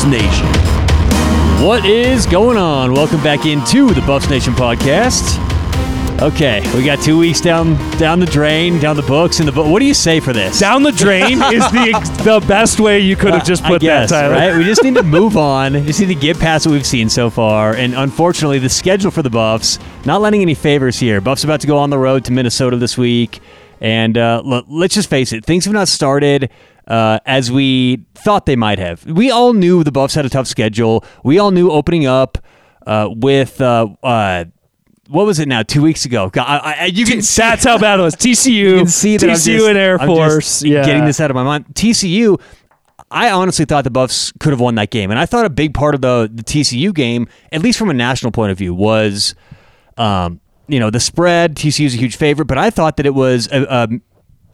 Buffs Nation. What is going on? Welcome back into the Buffs Nation podcast. Okay, we got two weeks down down the drain, down the books, and the book. What do you say for this? Down the drain is the ex- the best way you could have just put guess, that, Tyler. right? We just need to move on. We just need to get past what we've seen so far. And unfortunately, the schedule for the Buffs not letting any favors here. Buffs about to go on the road to Minnesota this week, and uh, l- let's just face it, things have not started. Uh, as we thought they might have. We all knew the Buffs had a tough schedule. We all knew opening up uh, with uh, uh, what was it now? Two weeks ago. God, I, I, you can That's how bad it was. TCU, you can see that I'm TCU just- and Air I'm Force. yeah. getting this out of my mind. TCU. I honestly thought the Buffs could have won that game, and I thought a big part of the the TCU game, at least from a national point of view, was, um, you know, the spread. TCU is a huge favorite, but I thought that it was a, a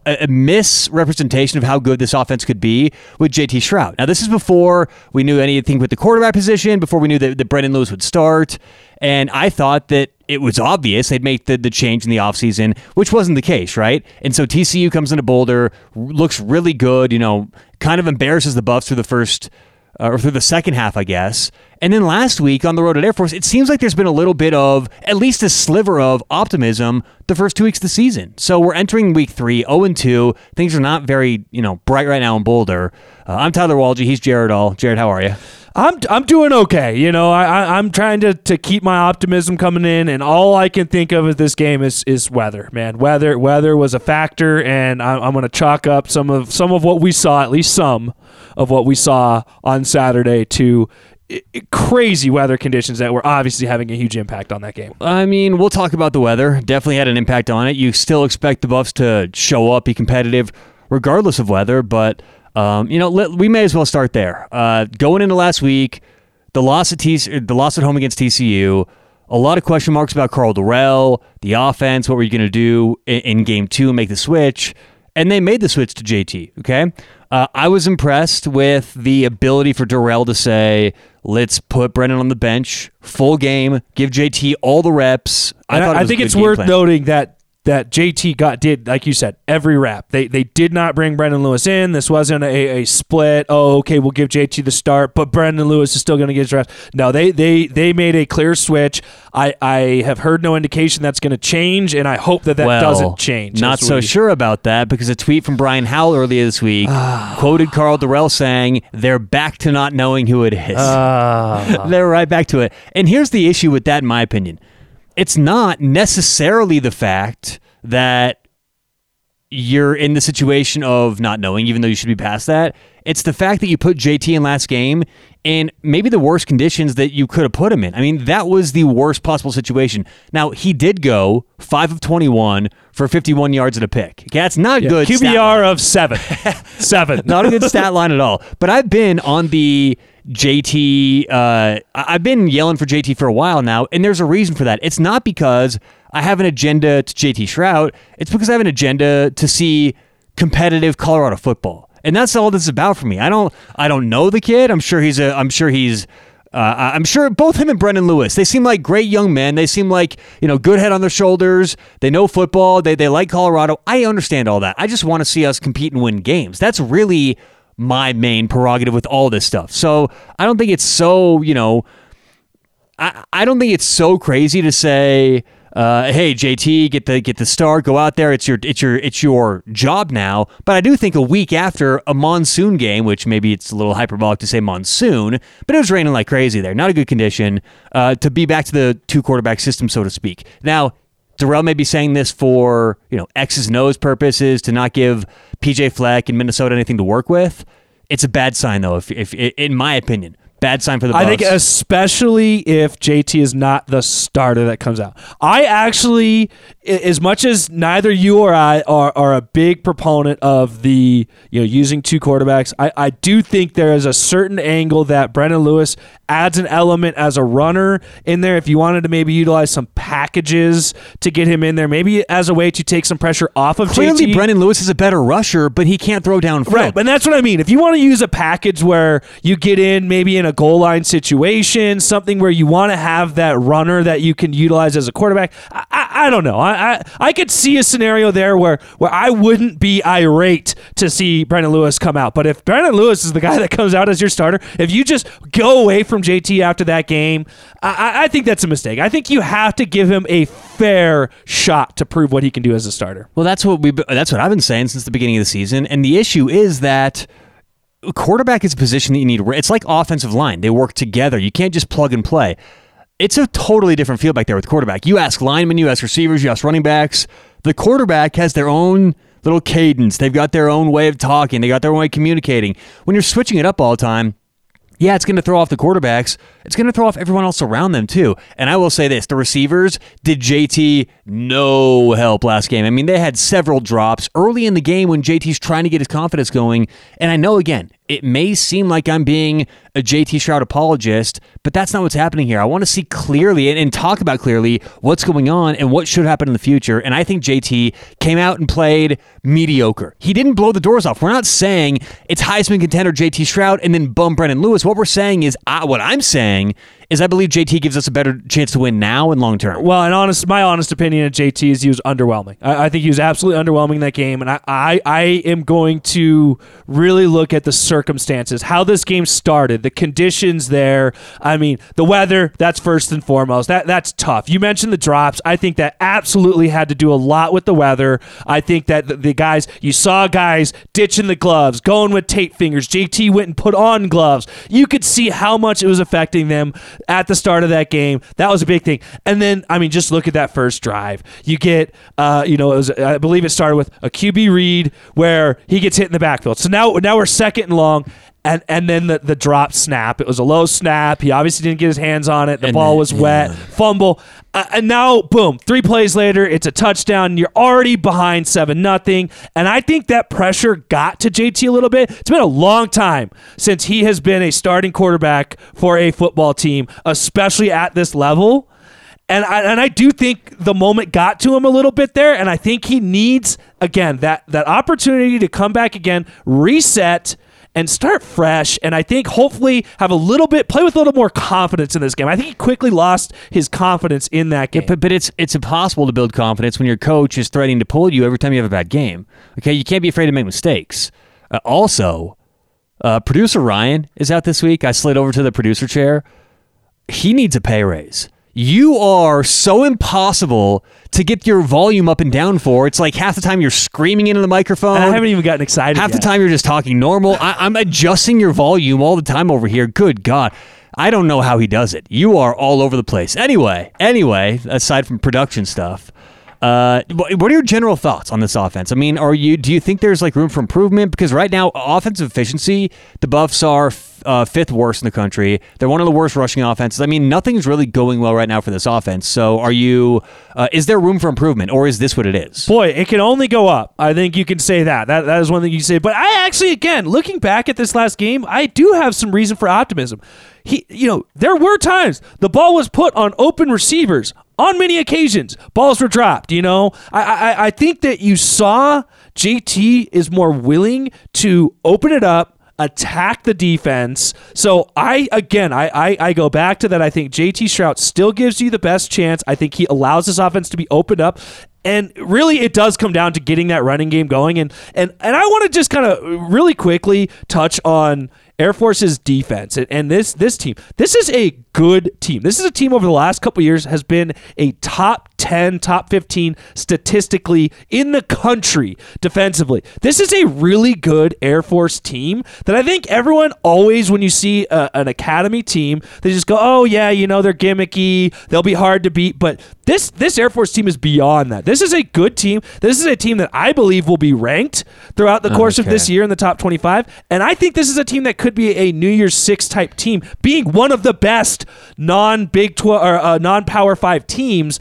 a misrepresentation of how good this offense could be with JT Shrout. Now, this is before we knew anything with the quarterback position, before we knew that, that Brendan Lewis would start. And I thought that it was obvious they'd make the, the change in the offseason, which wasn't the case, right? And so TCU comes into Boulder, looks really good, you know, kind of embarrasses the Buffs through the first uh, or through the second half, I guess. And then last week on the road at Air Force, it seems like there's been a little bit of, at least a sliver of optimism the first two weeks of the season. So we're entering week three, 0 and 2. Things are not very, you know, bright right now in Boulder. Uh, I'm Tyler Walgie. He's Jared All. Jared, how are you? I'm I'm doing okay. You know, I, I'm trying to, to keep my optimism coming in, and all I can think of with this game is is weather. Man, weather weather was a factor, and I, I'm going to chalk up some of some of what we saw, at least some of what we saw on Saturday, to crazy weather conditions that were obviously having a huge impact on that game. I mean, we'll talk about the weather. Definitely had an impact on it. You still expect the Buffs to show up, be competitive, regardless of weather. But um, you know, let, we may as well start there. Uh, going into last week, the loss at T- the loss at home against TCU. A lot of question marks about Karl Dorrell, the offense. What were you going to do in, in game two? Make the switch, and they made the switch to JT. Okay, uh, I was impressed with the ability for Dorrell to say, "Let's put Brennan on the bench, full game, give JT all the reps." I, thought it I a think it's worth plan. noting that that JT got did like you said every rep. They they did not bring Brendan Lewis in. This wasn't a, a split. Oh, okay, we'll give JT the start, but Brendan Lewis is still going to get his reps. No, they they they made a clear switch. I I have heard no indication that's going to change, and I hope that that well, doesn't change. Not so sure about that because a tweet from Brian Howell earlier this week quoted Karl Dorrell saying they're back to not knowing who it is. Ah. they're right back to it. And here's the issue with that, in my opinion. It's not necessarily the fact that you're in the situation of not knowing, even though you should be past that. It's the fact that you put JT in last game in maybe the worst conditions that you could have put him in. I mean, that was the worst possible situation. Now, he did go 5 of 21 for 51 yards and a pick. Okay, that's not Yeah, good. QBR of seven, seven. Not a good stat line at all. But I've been on the JT. Uh, I've been yelling for JT for a while now, and there's a reason for that. It's not because I have an agenda to JT Shrout. It's because I have an agenda to see competitive Colorado football, and that's all this is about for me. I don't. I don't know the kid. I'm sure he's a. I'm sure he's. Uh, I'm sure both him and Brendan Lewis, they seem like great young men. They seem like, you know, good head on their shoulders. They know football. They, they like Colorado. I understand all that. I just want to see us compete and win games. That's really my main prerogative with all this stuff. So I don't think it's so, you know, I, I don't think it's so crazy to say, uh, hey JT, get the get the start, go out there. It's your it's your it's your job now. But I do think a week after a monsoon game, which maybe it's a little hyperbolic to say monsoon, but it was raining like crazy there. Not a good condition uh, to be back to the two quarterback system, so to speak. Now. Dorrell may be saying this for you know X's and O's purposes to not give PJ Fleck and Minnesota anything to work with. It's a bad sign though, if, if in my opinion, bad sign for the. I think especially if JT is not the starter that comes out. I actually, as much as neither you or I are, are a big proponent of the you know using two quarterbacks, I, I do think there is a certain angle that Brendan Lewis adds an element as a runner in there. If you wanted to maybe utilize some packages to get him in there, maybe as a way to take some pressure off of Clearly, JT. Brendan Lewis is a better rusher, but he can't throw downfield. Right, and that's what I mean. If you want to use a package where you get in maybe in a goal line situation, something where you want to have that runner that you can utilize as a quarterback, I, I, I don't know. I, I I could see a scenario there where where I wouldn't be irate to see Brandon Lewis come out. But if Brandon Lewis is the guy that comes out as your starter, if you just go away from JT after that game, I, I- think that's a mistake. I think you have to give him a fair shot to prove what he can do as a starter. Well, that's what we. That's what I've been saying since the beginning of the season. And the issue is that quarterback is a position that you need. It's like offensive line; they work together. You can't just plug and play. It's a totally different feel back there with quarterback. You ask linemen, you ask receivers, you ask running backs. The quarterback has their own little cadence. They've got their own way of talking. They got their own way of communicating. When you're switching it up all the time, yeah, it's going to throw off the quarterbacks. It's going to throw off everyone else around them too. And I will say this: the receivers did JT no help last game. I mean, they had several drops early in the game when JT's trying to get his confidence going. And I know again, it may seem like I'm being a JT Shrout apologist, but that's not what's happening here. I want to see clearly and, and talk about clearly what's going on and what should happen in the future. And I think JT came out and played mediocre. He didn't blow the doors off. We're not saying it's Heisman contender JT Shrout and then bum Brennan Lewis. What we're saying is, I, what I'm saying is, I believe JT gives us a better chance to win now and long term. Well, and honest, my honest opinion of JT is he was underwhelming. I, I think he was absolutely underwhelming in that game, and I, I, I am going to really look at the circumstances, how this game started, the conditions there. I mean, the weather. That's first and foremost. That that's tough. You mentioned the drops. I think that absolutely had to do a lot with the weather. I think that the, the guys you saw guys ditching the gloves, going with tape fingers. JT went and put on gloves. You could see how much it was affecting them at the start of that game. That was a big thing. And then, I mean, just look at that first drive. You get, uh, you know, was, I believe it started with a QB read where he gets hit in the backfield. So now, now we're second and long. And, and then the, the drop snap. It was a low snap. He obviously didn't get his hands on it. The And ball then- was wet. Fumble. Uh, and now, boom, three plays later, it's a touchdown. And you're already behind 7 nothing. And I think that pressure got to JT a little bit. It's been a long time since he has been a starting quarterback for a football team, especially at this level. And I, and I do think the moment got to him a little bit there, and I think he needs again that that opportunity to come back again, reset, and start fresh. And I think hopefully have a little bit play with a little more confidence in this game. I think he quickly lost his confidence in that game. But, but it's it's impossible to build confidence when your coach is threatening to pull you every time you have a bad game. Okay, you can't be afraid to make mistakes. Uh, also, uh, producer Ryan is out this week. I slid over to the producer chair. He needs a pay raise. You are so impossible to get your volume up and down for. It's like half the time you're screaming into the microphone. and I haven't even gotten excited. Half yet. the time you're just talking normal. I, I'm adjusting your volume all the time over here. Good God. I don't know how he does it. You are all over the place. Anyway, anyway, aside from production stuff, uh, what are your general thoughts on this offense? I mean, are you do you think there's like room for improvement? Because right now, offensive efficiency, the Buffs are f- uh, fifth worst in the country. They're one of the worst rushing offenses. I mean, nothing's really going well right now for this offense. So, are you? Uh, is there room for improvement, or is this what it is? Boy, it can only go up. I think you can say that. That that is one thing you say. But I actually, again, looking back at this last game, I do have some reason for optimism. He, you know, there were times the ball was put on open receivers on many occasions. Balls were dropped. You know, I I, I think that you saw JT is more willing to open it up attack the defense. So I again I, I I go back to that. I think JT Shrout still gives you the best chance. I think he allows this offense to be opened up. And really it does come down to getting that running game going. And and and I want to just kind of really quickly touch on Air Force's defense and, and this this team. This is a good team. This is a team over the last couple years has been a top 10, top 15 statistically in the country defensively. This is a really good Air Force team that I think everyone always when you see a, an academy team, they just go, "Oh yeah, you know, they're gimmicky, they'll be hard to beat." But this this Air Force team is beyond that. This is a good team. This is a team that I believe will be ranked throughout the course of this year in the top 25. And I think this is a team that could be a New Year's Six type team, being one of the best non Big 12 or uh, non Power Five teams.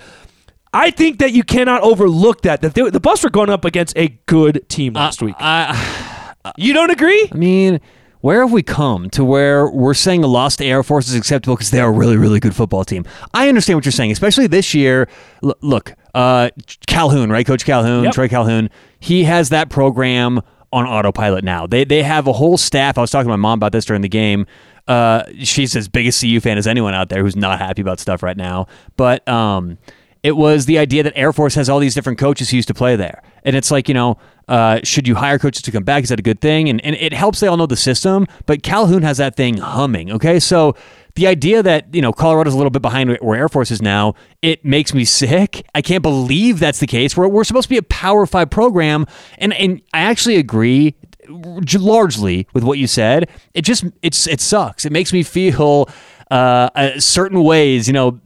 I think that you cannot overlook that. That they, the Buffs were going up against a good team last week. I, You don't agree? I mean, where have we come to where we're saying a loss to Air Force is acceptable because they're a really, really good football team? I understand what you're saying, especially this year. L- look, uh, Calhoun, right? Coach Calhoun, Yep. Troy Calhoun, he has that program on autopilot now. They they have a whole staff. I was talking to my mom about this during the game. Uh, she's as big a CU fan as anyone out there who's not happy about stuff right now. But um, it was the idea that Air Force has all these different coaches who used to play there, and it's like you know, uh, should you hire coaches to come back? Is that a good thing? And and it helps they all know the system. But Calhoun has that thing humming. Okay, so the idea that you know Colorado's a little bit behind where Air Force is now, it makes me sick. I can't believe that's the case. We're, we're supposed to be a Power Five program, and and I actually agree largely with what you said. It just it's it sucks. It makes me feel uh, certain ways, you know,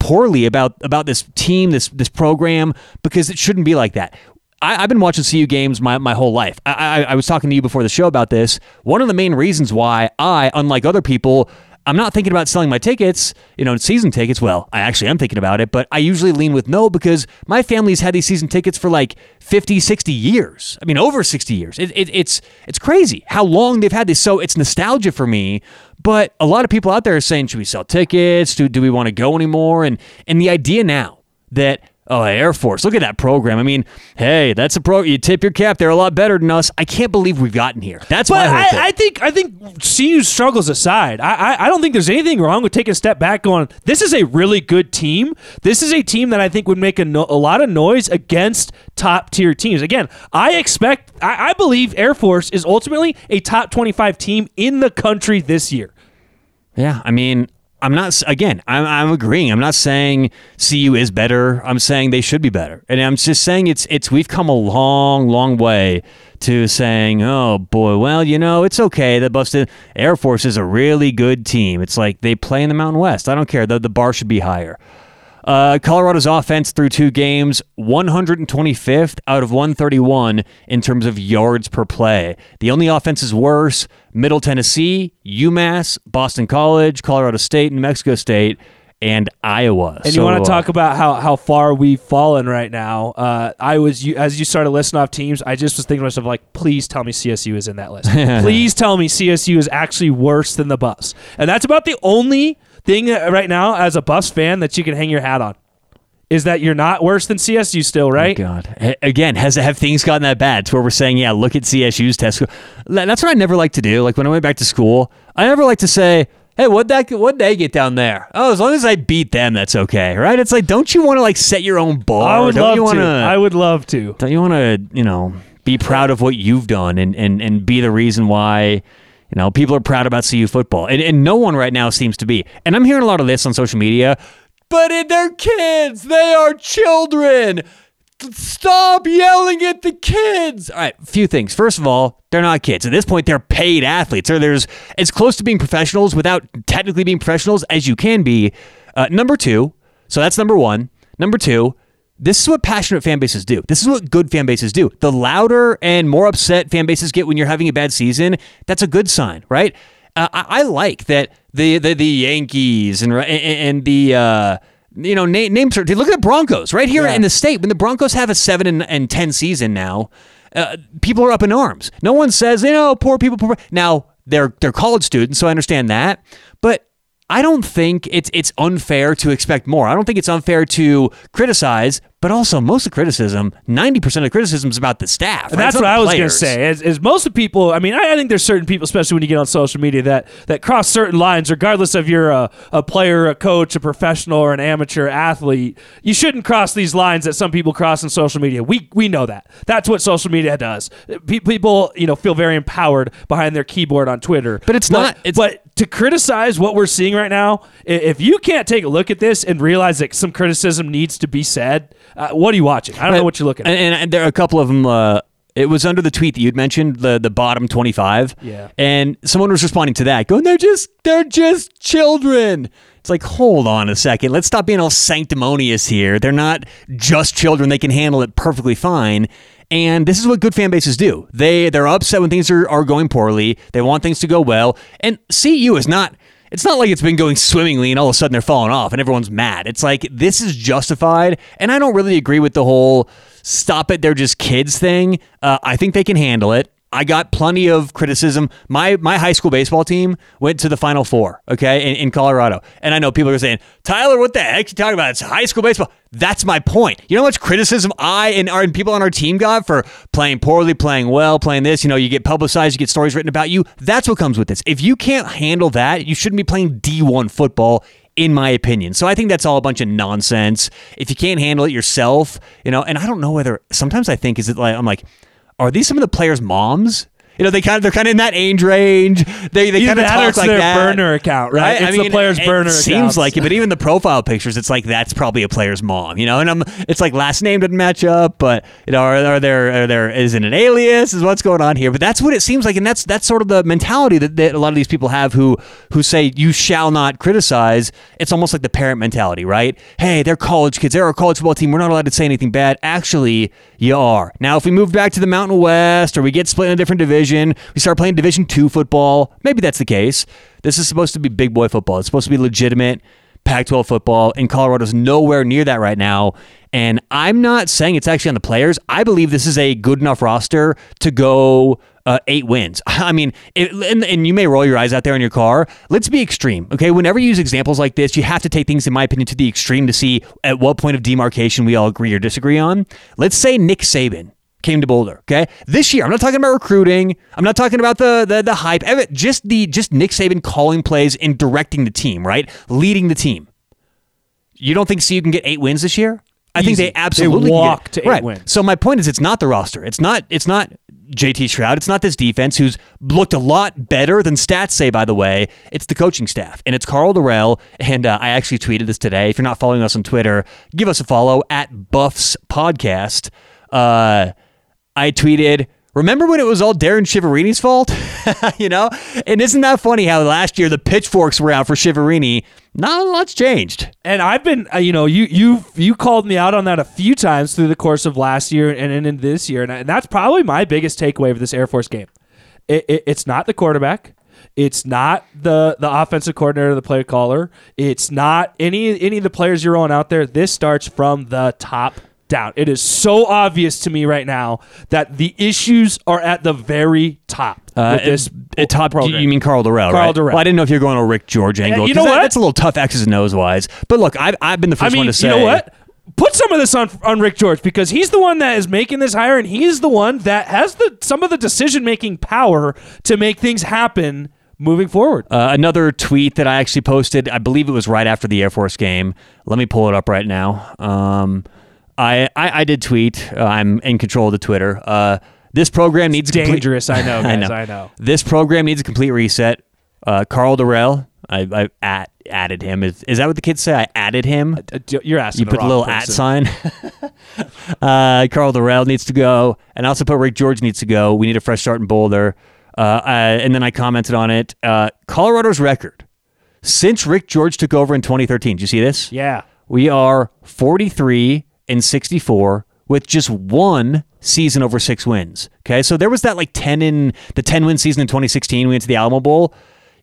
poorly about about this team, this this program, because it shouldn't be like that. I, I've been watching CU games my, my whole life. I, I, I was talking to you before the show about this. One of the main reasons why I, unlike other people, I'm not thinking about selling my tickets, you know, season tickets. Well, I actually am thinking about it, but I usually lean with no because my family's had these season tickets for like 50, 60 years. I mean, over 60 years. It, it, it's it's crazy how long they've had this. So it's nostalgia for me. But a lot of people out there are saying, should we sell tickets? Do, do we want to go anymore? And and the idea now that Oh, Air Force. Look at that program. I mean, hey, that's a pro. You tip your cap. They're a lot better than us. I can't believe we've gotten here. That's But my whole thing. I, I think I think CU struggles aside. I, I I don't think there's anything wrong with taking a step back. Going, this is a really good team. This is a team that I think would make a, no, a lot of noise against top tier teams. Again, I expect, I, I believe Air Force is ultimately a top 25 team in the country this year. Yeah, I mean, I'm not again. I'm, I'm agreeing. I'm not saying CU is better. I'm saying they should be better, and I'm just saying it's it's we've come a long, long way to saying, oh boy, well, you know, it's okay. The Boston Air Force is a really good team. It's like they play in the Mountain West. I don't care. The the bar should be higher. Uh, Colorado's offense through two games, 125th out of 131 in terms of yards per play. The only offense is worse Middle Tennessee, UMass, Boston College, Colorado State, New Mexico State, and Iowa. And So, you want uh, to talk about how, how far we've fallen right now? Uh, I was you, as you started listing off teams. I just was thinking to myself like, please tell me CSU is in that list. please tell me CSU is actually worse than the Buffs, and that's about the only thing right now as a bus fan that you can hang your hat on. Is that you're not worse than CSU still, right? God. A- Again, has have things gotten that bad to where we're saying, yeah, look at CSU's test score? That's what I never like to do. Like when I went back to school, I never like to say, hey, what that what they get down there? Oh, as long as I beat them, that's okay, right? It's like, don't you want to like set your own bar? I would don't love you to. wanna, I would love to. don't you want to, you know, be proud of what you've done and, and, and be the reason why, you know, people are proud about CU football. And, and no one right now seems to be. And I'm hearing a lot of this on social media, but they're kids. They are children. Stop yelling at the kids. All right, a few things. First of all, they're not kids. At this point, they're paid athletes. Or there's as close to being professionals without technically being professionals as you can be. Uh, number two, so that's number one. Number two, this is what passionate fan bases do. This is what good fan bases do. The louder and more upset fan bases get when you're having a bad season, that's a good sign, right? Uh, I, I like that the the, the Yankees and and, and the uh, you know name, names are. Look at the Broncos right here Yeah. in the state. When the Broncos have a seven and, and ten season now, uh, people are up in arms. No one says you know poor people. Poor. Now they're they're college students, so I understand that, but. I don't think it's it's unfair to expect more. I don't think it's unfair to criticize, but also most of the criticism, ninety percent of criticism is about the staff. Right? that's what I was going to say. Is, is most of people, I mean, I, I think there's certain people, especially when you get on social media, that that cross certain lines, regardless of you're a, a player, a coach, a professional, or an amateur athlete. You shouldn't cross these lines that some people cross in social media. We we know that. That's what social media does. Pe- people, you know, feel very empowered behind their keyboard on Twitter. But it's not- it's- but to criticize what we're seeing right now, if you can't take a look at this and realize that some criticism needs to be said, uh, what are you watching? I don't know what you're looking at. And, and there are a couple of them. Uh, it was under the tweet that you'd mentioned, the the bottom twenty five. Yeah. And someone was responding to that, going, "They're just they're just children." It's like, hold on a second. Let's stop being all sanctimonious here. They're not just children. They can handle it perfectly fine. And this is what good fan bases do. They they're upset when things are, are going poorly. They want things to go well. And CU is not it's not like it's been going swimmingly and all of a sudden they're falling off and everyone's mad. It's like this is justified. And I don't really agree with the whole stop it, they're just kids thing. Uh, I think they can handle it. I got plenty of criticism. My my high school baseball team went to the Final Four, okay, in, in Colorado. And I know people are saying, Tyler, what the heck you talking about? It's high school baseball. That's my point. You know how much criticism I and our and people on our team got for playing poorly, playing well, playing this. You know, you get publicized, you get stories written about you. That's what comes with this. If you can't handle that, you shouldn't be playing D1 football in my opinion. So I think that's all a bunch of nonsense. If you can't handle it yourself, you know, and I don't know whether sometimes I think is it like I'm like are these some of the players' moms? You know, they kind of they're kind of in that age range. They they kind of talk like their that. burner account, right? Right? It's I mean, the player's it burner. Seems like it, but even the profile pictures, it's like that's probably a player's mom, you know. And I'm, it's like last name doesn't match up, but you know, are, are there, are there, is it an alias? Is what's going on here? But that's what it seems like, and that's that's sort of the mentality that, that a lot of these people have who who say you shall not criticize. It's almost like the parent mentality, right? Hey, they're college kids. They're a college football team. We're not allowed to say anything bad. Actually, you are. Now, if we move back to the Mountain West, or we get split in a different division, we start playing Division two football. Maybe that's the case. This is supposed to be big boy football. It's supposed to be legitimate Pac 12 football, and Colorado's nowhere near that right now. And I'm not saying it's actually on the players. I believe this is a good enough roster to go uh, eight wins. I mean, it, and, and you may roll your eyes out there in your car. Let's be extreme, okay? Whenever you use examples like this, you have to take things, in my opinion, to the extreme to see at what point of demarcation we all agree or disagree on. Let's say Nick Saban came to Boulder. Okay, this year I'm not talking about recruiting. I'm not talking about the the, the hype. Just the just Nick Saban calling plays and directing the team, right, leading the team. You don't think CU can get eight wins this year? I think they absolutely They can walk to eight right. wins. So my point is, it's not the roster. It's not. It's not JT Shrout. It's not this defense who's looked a lot better than stats say. By the way, it's the coaching staff and it's Karl Dorrell. And uh, I actually tweeted this today. If you're not following us on Twitter, give us a follow at Buffs Podcast. Uh, I tweeted. Remember when it was all Darrin Chiaverini's fault? you know? And isn't that funny how last year the pitchforks were out for Chiaverini? Not a lot's changed. And I've been, uh, you know, you you you called me out on that a few times through the course of last year and, in this year, and, I- and that's probably my biggest takeaway of this Air Force game. It, it, it's not the quarterback. It's not the the offensive coordinator, the play caller. It's not any any of the players you're rolling out there. This starts from the top down. It is so obvious to me right now that the issues are at the very top Uh, with this it, it top. program. You mean Karl Dorrell? Karl right? Dorrell. Well, I didn't know if you're going to Rick George angle. you know that- what? That's a little tough X's and O's wise. But look, I've, I've been the I first mean, one to say. you know what? Put some of this on on Rick George because he's the one that is making this hire, and he's the one that has the some of the decision making power to make things happen moving forward. Uh, another tweet that I actually posted, I believe it was right after the Air Force game. Let me pull it up right now. Um, I, I, I did tweet. Uh, I'm in control of the Twitter. Uh, this program needs a complete- Dangerous, I know, I know. I know. This program needs a complete reset. Uh, Karl Dorrell, I, I at, added him. Is, is that what the kids say? I added him. Uh, You're asking. You put a little person. at sign. uh, Karl Dorrell needs to go, and I also put Rick George needs to go. We need a fresh start in Boulder. Uh, uh, and then I commented on it. Uh, Colorado's record since Rick George took over in 2013. Do you see this? Yeah. We are 43 and 64 with just one season over six wins. Okay, so there was that like 10 in the 10 win season in 2016. We went to the Alamo Bowl.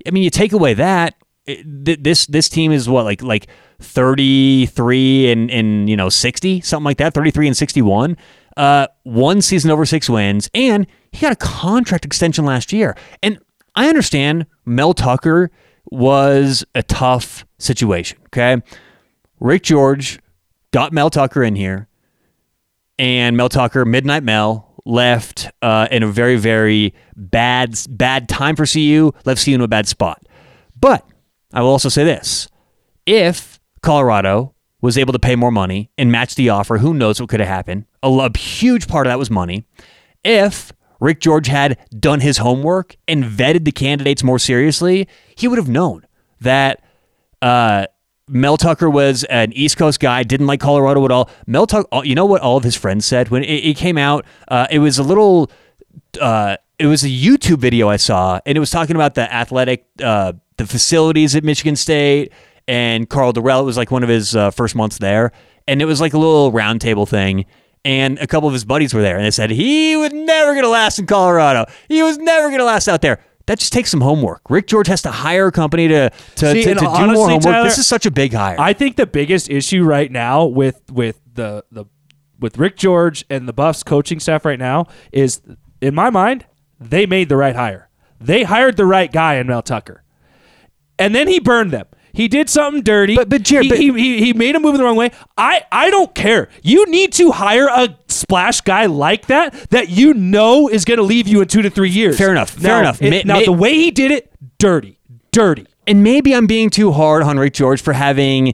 I mean, you take away that it, th- this this team is what like like 33 and and you know 60 something like that. 33 and 61. Uh, one season over six wins, and he got a contract extension last year. And I understand Mel Tucker was a tough situation. Okay. Rick George got Mel Tucker in here, and Mel Tucker, Midnight Mel, left uh, in a very, very bad, bad time for CU. Left CU in a bad spot. But I will also say this: if Colorado was able to pay more money and match the offer, who knows what could have happened? A, lo- huge part of that was money. If Rick George had done his homework and vetted the candidates more seriously, he would have known that uh, Mel Tucker was an East Coast guy, didn't like Colorado at all. Mel Tucker, you know what all of his friends said when it, it came out? Uh, it was a little, uh, it was a YouTube video I saw, and it was talking about the athletic, uh, the facilities at Michigan State, and Karl Dorrell. It was like one of his uh, first months there, and it was like a little roundtable thing. And a couple of his buddies were there, and they said he was never going to last in Colorado. He was never going to last out there. That just takes some homework. Rick George has to hire a company to to, See, to, to do more homework. Tyler, this is such a big hire. I think the biggest issue right now with with the the with Rick George and the Buffs coaching staff right now is, in my mind, they made the right hire. They hired the right guy in Mel Tucker. And then he burned them. He did something dirty. But- but Jared, he, but- he, he, he made a move in the wrong way. I, I don't care. You need to hire a splash guy like that that you know is going to leave you in two to three years. Fair enough, fair enough. it- Ma- now ma- the way he did it, dirty, dirty. and maybe I'm being too hard on Rick George for having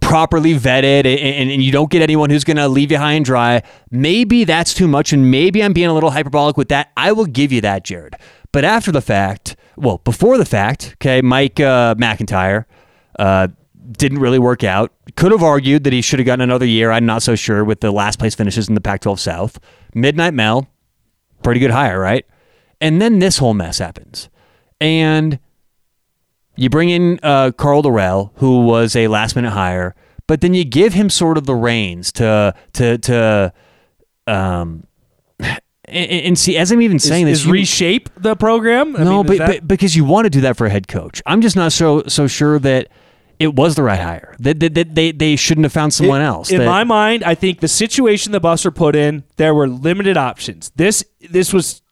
properly vetted and, and, and you don't get anyone who's going to leave you high and dry. Maybe that's too much, and maybe I'm being a little hyperbolic with that. I will give you that, Jared. But after the fact, well, before the fact, okay, Mike uh, MacIntyre uh, didn't really work out. Could have argued that he should have gotten another year. I'm not so sure with the last place finishes in the Pac 12 South. Midnight Mel, pretty good hire, right? And then this whole mess happens. And you bring in uh, Karl Dorrell, who was a last minute hire, but then you give him sort of the reins to to to um and, see as I'm even saying is, this is you- reshape the program? I no, mean, but, that- but because you want to do that for a head coach. I'm just not so so sure that it was the right hire. That, that they they shouldn't have found someone else. In that- my mind, I think the situation the Buffs are put in, there were limited options. This this was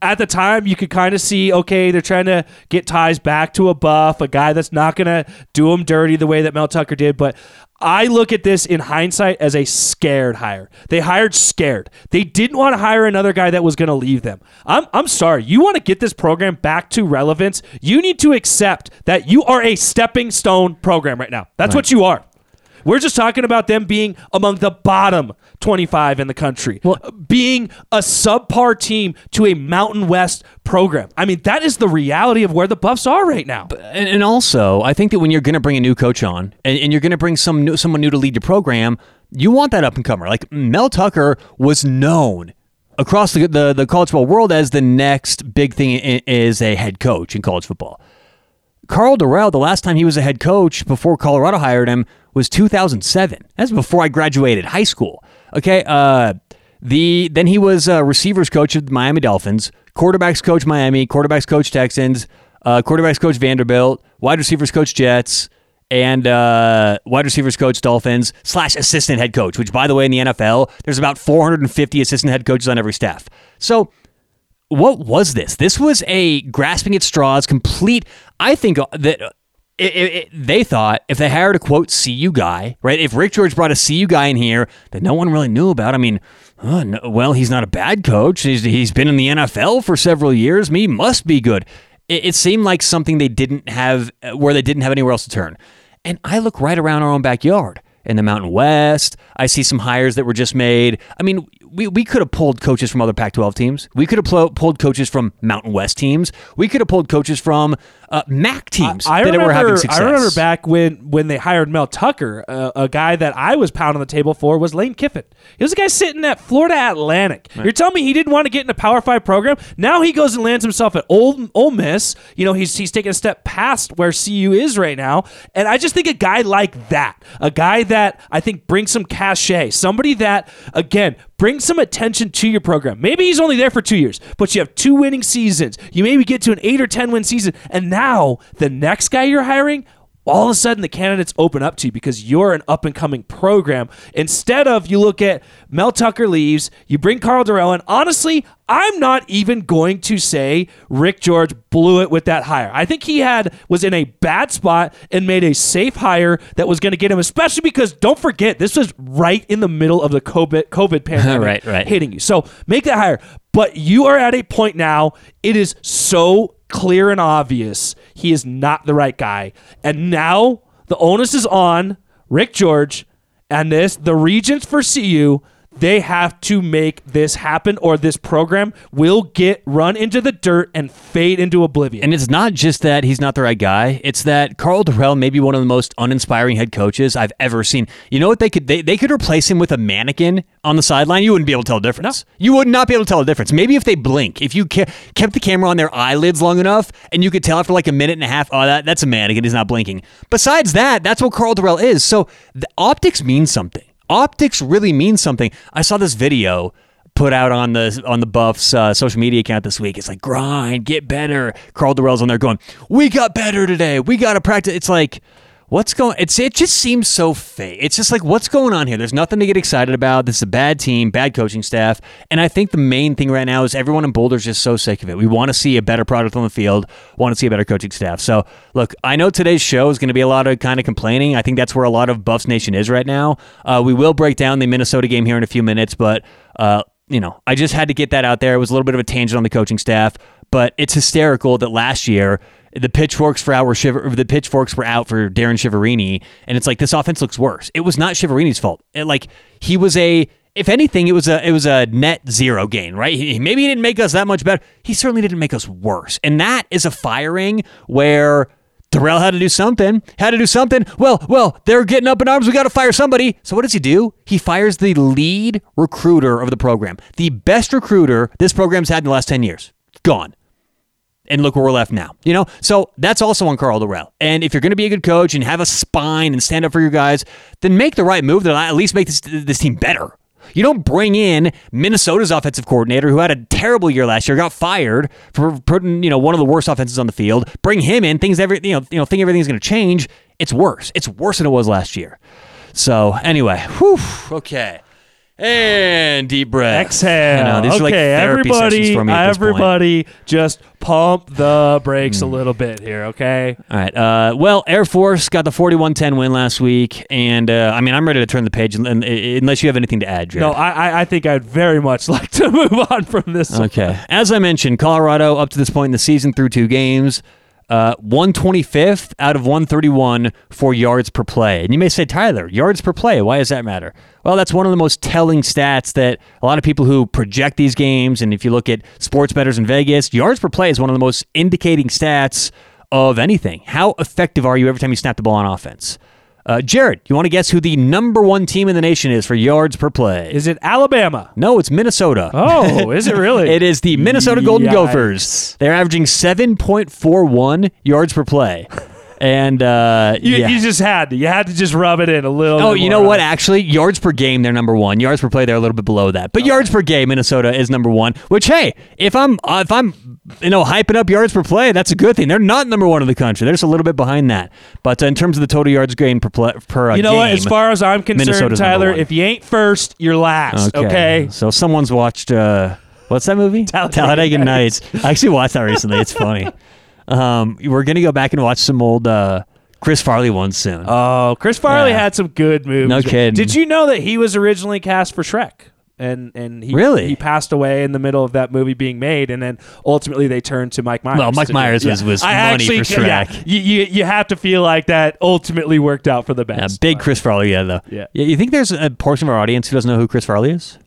at the time you could kind of see okay they're trying to get ties back to a buff a guy that's not going to do them dirty the way that mel tucker did but i look at this in hindsight as a scared hire. They hired scared. They didn't want to hire another guy that was going to leave them. I'm, I'm sorry. You want to get this program back to relevance? You need to accept that you are a stepping stone program right now. That's what you are we're just talking about them being among the bottom 25 in the country, uh, being a subpar team to a Mountain West program. I mean, that is the reality of where the Buffs are right now. and, and also, I think that when you're going to bring a new coach on and, and you're going to bring some new, someone new to lead your program, you want that up and comer. Like Mel Tucker was known across the, the the college football world as the next big thing is a head coach in college football. Karl Dorrell, the last time he was a head coach before Colorado hired him was 2007. That's before I graduated high school. Okay, uh, the then he was uh, receivers coach of the Miami Dolphins, quarterbacks coach Miami, quarterbacks coach Texans, uh, quarterbacks coach Vanderbilt, wide receivers coach Jets, and uh, wide receivers coach Dolphins slash assistant head coach. Which, by the way, in the NFL, there's about 450 assistant head coaches on every staff. So what was this? This was a grasping at straws, complete. I think that it, it, it- they thought if they hired a quote CU guy, right? If Rick George brought a CU guy in here that no one really knew about, I mean, no, well, he's not a bad coach. He's, he's been in the NFL for several years. Me must be good. It, it seemed like something they didn't have, uh, where they didn't have anywhere else to turn. And I look right around our own backyard in the Mountain West. I see some hires that were just made. I mean, we, we could have pulled coaches from other Pac 12 teams. We could have pl- pulled coaches from Mountain West teams. We could have pulled coaches from uh, MAC teams I that remember, were having success. I remember back when when they hired Mel Tucker, uh, a guy that I was pounding the table for was Lane Kiffin. He was a guy sitting at Florida Atlantic. You're telling me he didn't want to get in a Power Five program? Now he goes and lands himself at Old Ole Miss. You know, he's he's taking a step past where CU is right now, and I just think a guy like that, a guy that I think brings some cachet, somebody that again bring some attention to your program. Maybe he's only there for two years, but you have two winning seasons. You maybe get to an eight or 10 win season. And now the next guy you're hiring, all of a sudden the candidates open up to you because you're an up and coming program. Instead of you look at Mel Tucker leaves, you bring Karl Dorrell, and honestly, I'm not even going to say Rick George blew it with that hire. I think he had was in a bad spot and made a safe hire that was going to get him, especially because don't forget this was right in the middle of the COVID COVID pandemic Right, right. hitting you. So make that hire. But you are at a point now. It is so clear and obvious he is not the right guy, and now the onus is on Rick George and this the regents for CU. They have to make this happen, or this program will get run into the dirt and fade into oblivion. And it's not just that he's not the right guy. It's that Karl Dorrell may be one of the most uninspiring head coaches I've ever seen. You know what they could they, they could replace him with a mannequin on the sideline. You wouldn't be able to tell the difference. You would not be able to tell the difference. Maybe if they blink, if you ke- kept the camera on their eyelids long enough, and you could tell after like a minute and a half, oh that that's a mannequin. He's not blinking. Besides that, that's what Karl Dorrell is. So the optics mean something. Optics really mean something. I saw this video put out on the on the Buffs uh, social media account this week. It's like grind, get better. Karl Dorrell's on there going, "We got better today. We got to practice." It's like, What's going? It's it just seems so fake. It's just like what's going on here. There's nothing to get excited about. This is a bad team, bad coaching staff, and I think the main thing right now is everyone in Boulder's just so sick of it. We want to see a better product on the field, want to see a better coaching staff. So look, I know today's show is going to be a lot of kind of complaining. I think that's where a lot of Buffs Nation is right now. Uh, we will break down the Minnesota game here in a few minutes, but. Uh, you know, I just had to get that out there. It was a little bit of a tangent on the coaching staff, but it's hysterical that last year the pitchforks for were Shiver, the pitchforks were out for Darrin Chiaverini, and it's like this offense looks worse. It was not Chiaverini's fault. It, like he was a, if anything, it was a it was a net zero gain, right? He, maybe he didn't make us that much better. He certainly didn't make us worse, and that is a firing where. Dorrell had to do something. Had to do something. Well, well, they're getting up in arms. We got to fire somebody. So what does he do? He fires the lead recruiter of the program, the best recruiter this program's had in the last ten years. Gone and look where we're left now. You know, so that's also on Karl Dorrell. And if you're going to be a good coach and have a spine and stand up for your guys, then make the right move that at least make this this team better. You don't bring in Minnesota's offensive coordinator who had a terrible year last year, got fired for putting you know one of the worst offenses on the field. Bring him in, things every you know you know think everything's going to change. It's worse. It's worse than it was last year. So anyway, whew, okay. And deep breath. Exhale. I know, okay, like everybody, sessions for me at this point. everybody, just pump the brakes a little bit here, okay? All right. Uh, well, Air Force got the 41-10 win last week, and uh, I mean, I'm ready to turn the page, and, and- unless you have anything to add, Jared. No, I, I- I think I'd very much like to move on from this. one. Okay. As I mentioned, Colorado up to this point in the season through two games, uh, 125th out of 131 for yards per play. And you may say, Tyler, yards per play, why does that matter? Well, that's one of the most telling stats that a lot of people who project these games, and if you look at sports bettors in Vegas, yards per play is one of the most indicating stats of anything. How effective are you every time you snap the ball on offense? Uh, Jared, you want to guess who the number one team in the nation is for yards per play? Is it Alabama? no, it's Minnesota. Oh, is it really? It is the Minnesota Golden Yikes. Gophers. They're averaging 7.41 yards per play. And uh, You, yeah. you just had to. You had to just rub it in a little. Oh, you know what? Actually, yards per game, they're number one. Yards per play, they're a little bit below that. But yards per game, Minnesota is number one. Which, hey, if I'm uh, if I'm you know hyping up yards per play, that's a good thing. They're not number one in the country. They're just a little bit behind that. But uh, in terms of the total yards gained per play, per uh, You know game, what? As far as I'm concerned, Minnesota's Tyler, if you ain't first, you're last. Okay. So someone's watched uh, what's that movie? Talladega Nights. I actually watched that recently. It's funny. Um, we're gonna go back and watch some old uh, Chris Farley ones soon. Oh, Chris Farley Yeah. had some good movies. No kidding. Did you know that he was originally cast for Shrek? And and he Really? he passed away in the middle of that movie being made, and then ultimately they turned to Mike Myers. Well, Mike to do Myers was- was money for Yeah, Shrek. you, you you have to feel like that ultimately worked out for the yeah, best. big Chris Farley, yeah, though. Yeah. You think there's a portion of our audience who doesn't know who Chris Farley is?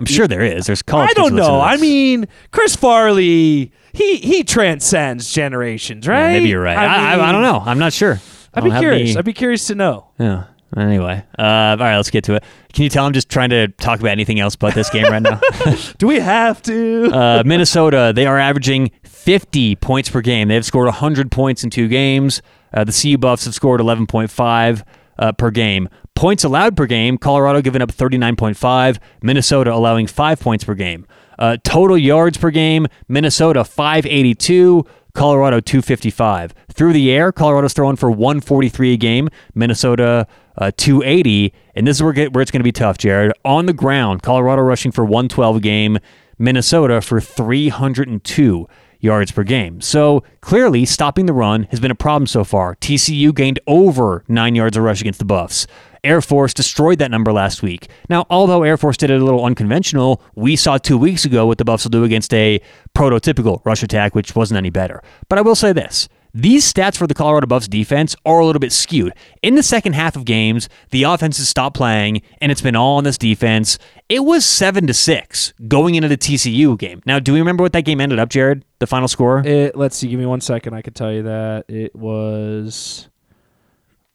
I'm sure there is. There's college. I don't who listen to know. I mean, Chris Farley, he he transcends generations, Yeah, right? maybe you're right. I, I, I mean, don't know. I'm not sure. I I'd be curious. the- I'd be curious to know. yeah. Anyway, uh, all right, let's get to it. Can you tell I'm just trying to talk about anything else but this game right now? Do we have to? uh, Minnesota, they are averaging 50 points per game. They've scored 100 points in two games. Uh, the CU Buffs have scored 11.5 uh, per game. Points allowed per game, Colorado giving up 39.5, Minnesota allowing 5 points per game. Uh, total yards per game, Minnesota 582, Colorado 255. Through the air, Colorado's throwing for 143 a game, Minnesota uh, 280. And this is where, where it's going to be tough, Jared. On the ground, Colorado rushing for 112 a game, Minnesota for 302 yards per game. So clearly, stopping the run has been a problem so far. TCU gained over nine yards of rush against the Buffs. Air Force destroyed that number last week. Now, although Air Force did it a little unconventional, we saw two weeks ago what the Buffs will do against a prototypical rush attack, which wasn't any better. But I will say this. These stats for the Colorado Buffs defense are a little bit skewed. In the second half of games, the offense has stopped playing, and it's been all on this defense. It was seven to six going into the TCU game. Now, do we remember what that game ended up, Jared? The final score? It, let's see. Give me one second. I can tell you that it was.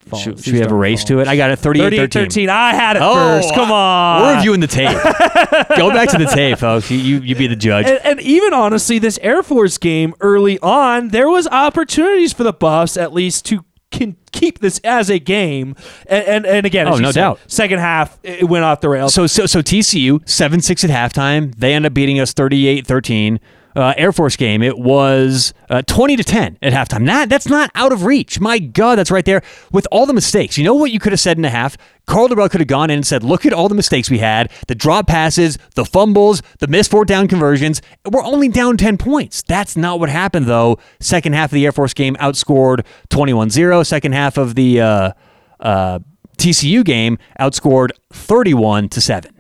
Phones. Should, should we have a race to it? I got it 38 38 13. 13. I had it Oh, first. Come on. We're reviewing the tape. Go back to the tape, folks. You, you, you be the judge. And, and even honestly, this Air Force game early on, there was opportunities for the Buffs at least to can keep this as a game. And and, and again, Oh, no said, doubt. second half it went off the rails. So, so, so TCU, 7 6 at halftime. They end up beating us 38 13. Uh, Air Force game, it was uh, 20 to 10 at halftime. That, that's not out of reach. My God, that's right there with all the mistakes. You know what you could have said in a half? Karl Dorrell could have gone in and said, look at all the mistakes we had, the drop passes, the fumbles, the missed fourth down conversions. We're only down 10 points. That's not what happened, though. Second half of the Air Force game outscored 21 0. Second half of the uh, uh, TCU game outscored 31 to 7.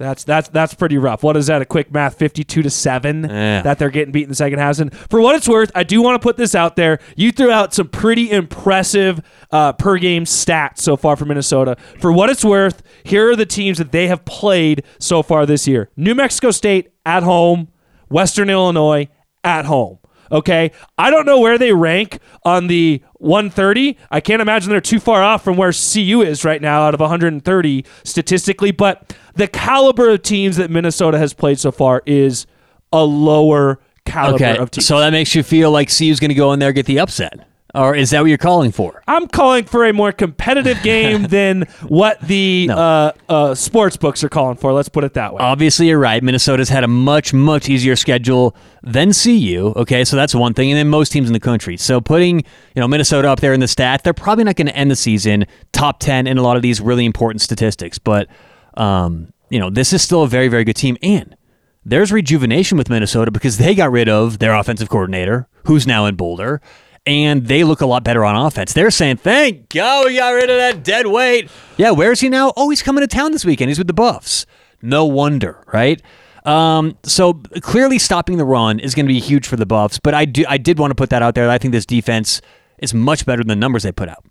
That's that's that's pretty rough. What is that? A quick math, fifty-two to seven Yeah. that they're getting beat in the second half. And for what it's worth, I do want to put this out there. You threw out some pretty impressive uh, per game stats so far for Minnesota. For what it's worth, here are the teams that they have played so far this year: New Mexico State at home, Western Illinois at home. Okay. I don't know where they rank on the 130. I can't imagine they're too far off from where CU is right now out of 130 statistically, but the caliber of teams that Minnesota has played so far is a lower caliber Okay, of teams. so that makes you feel like CU's going to go in there and get the upset. Or is that what you're calling for? I'm calling for a more competitive game than what the No. uh, uh, sports books are calling for. Let's put it that way. Obviously, you're right. Minnesota's had a much, much easier schedule than CU. Okay, so that's one thing, and then most teams in the country. So putting you know Minnesota up there in the stats, they're probably not going to end the season top ten in a lot of these really important statistics. But um, you know, this is still a very, very good team, and there's rejuvenation with Minnesota because they got rid of their offensive coordinator, who's now in Boulder, and they look a lot better on offense. They're saying, "Thank God we got rid of that dead weight." Yeah, where is he now? Oh, he's coming to town this weekend. He's with the Buffs. No wonder, right? Um, so clearly, stopping the run is going to be huge for the Buffs. But I do, I did want to put that out there. I think this defense is much better than the numbers they put out.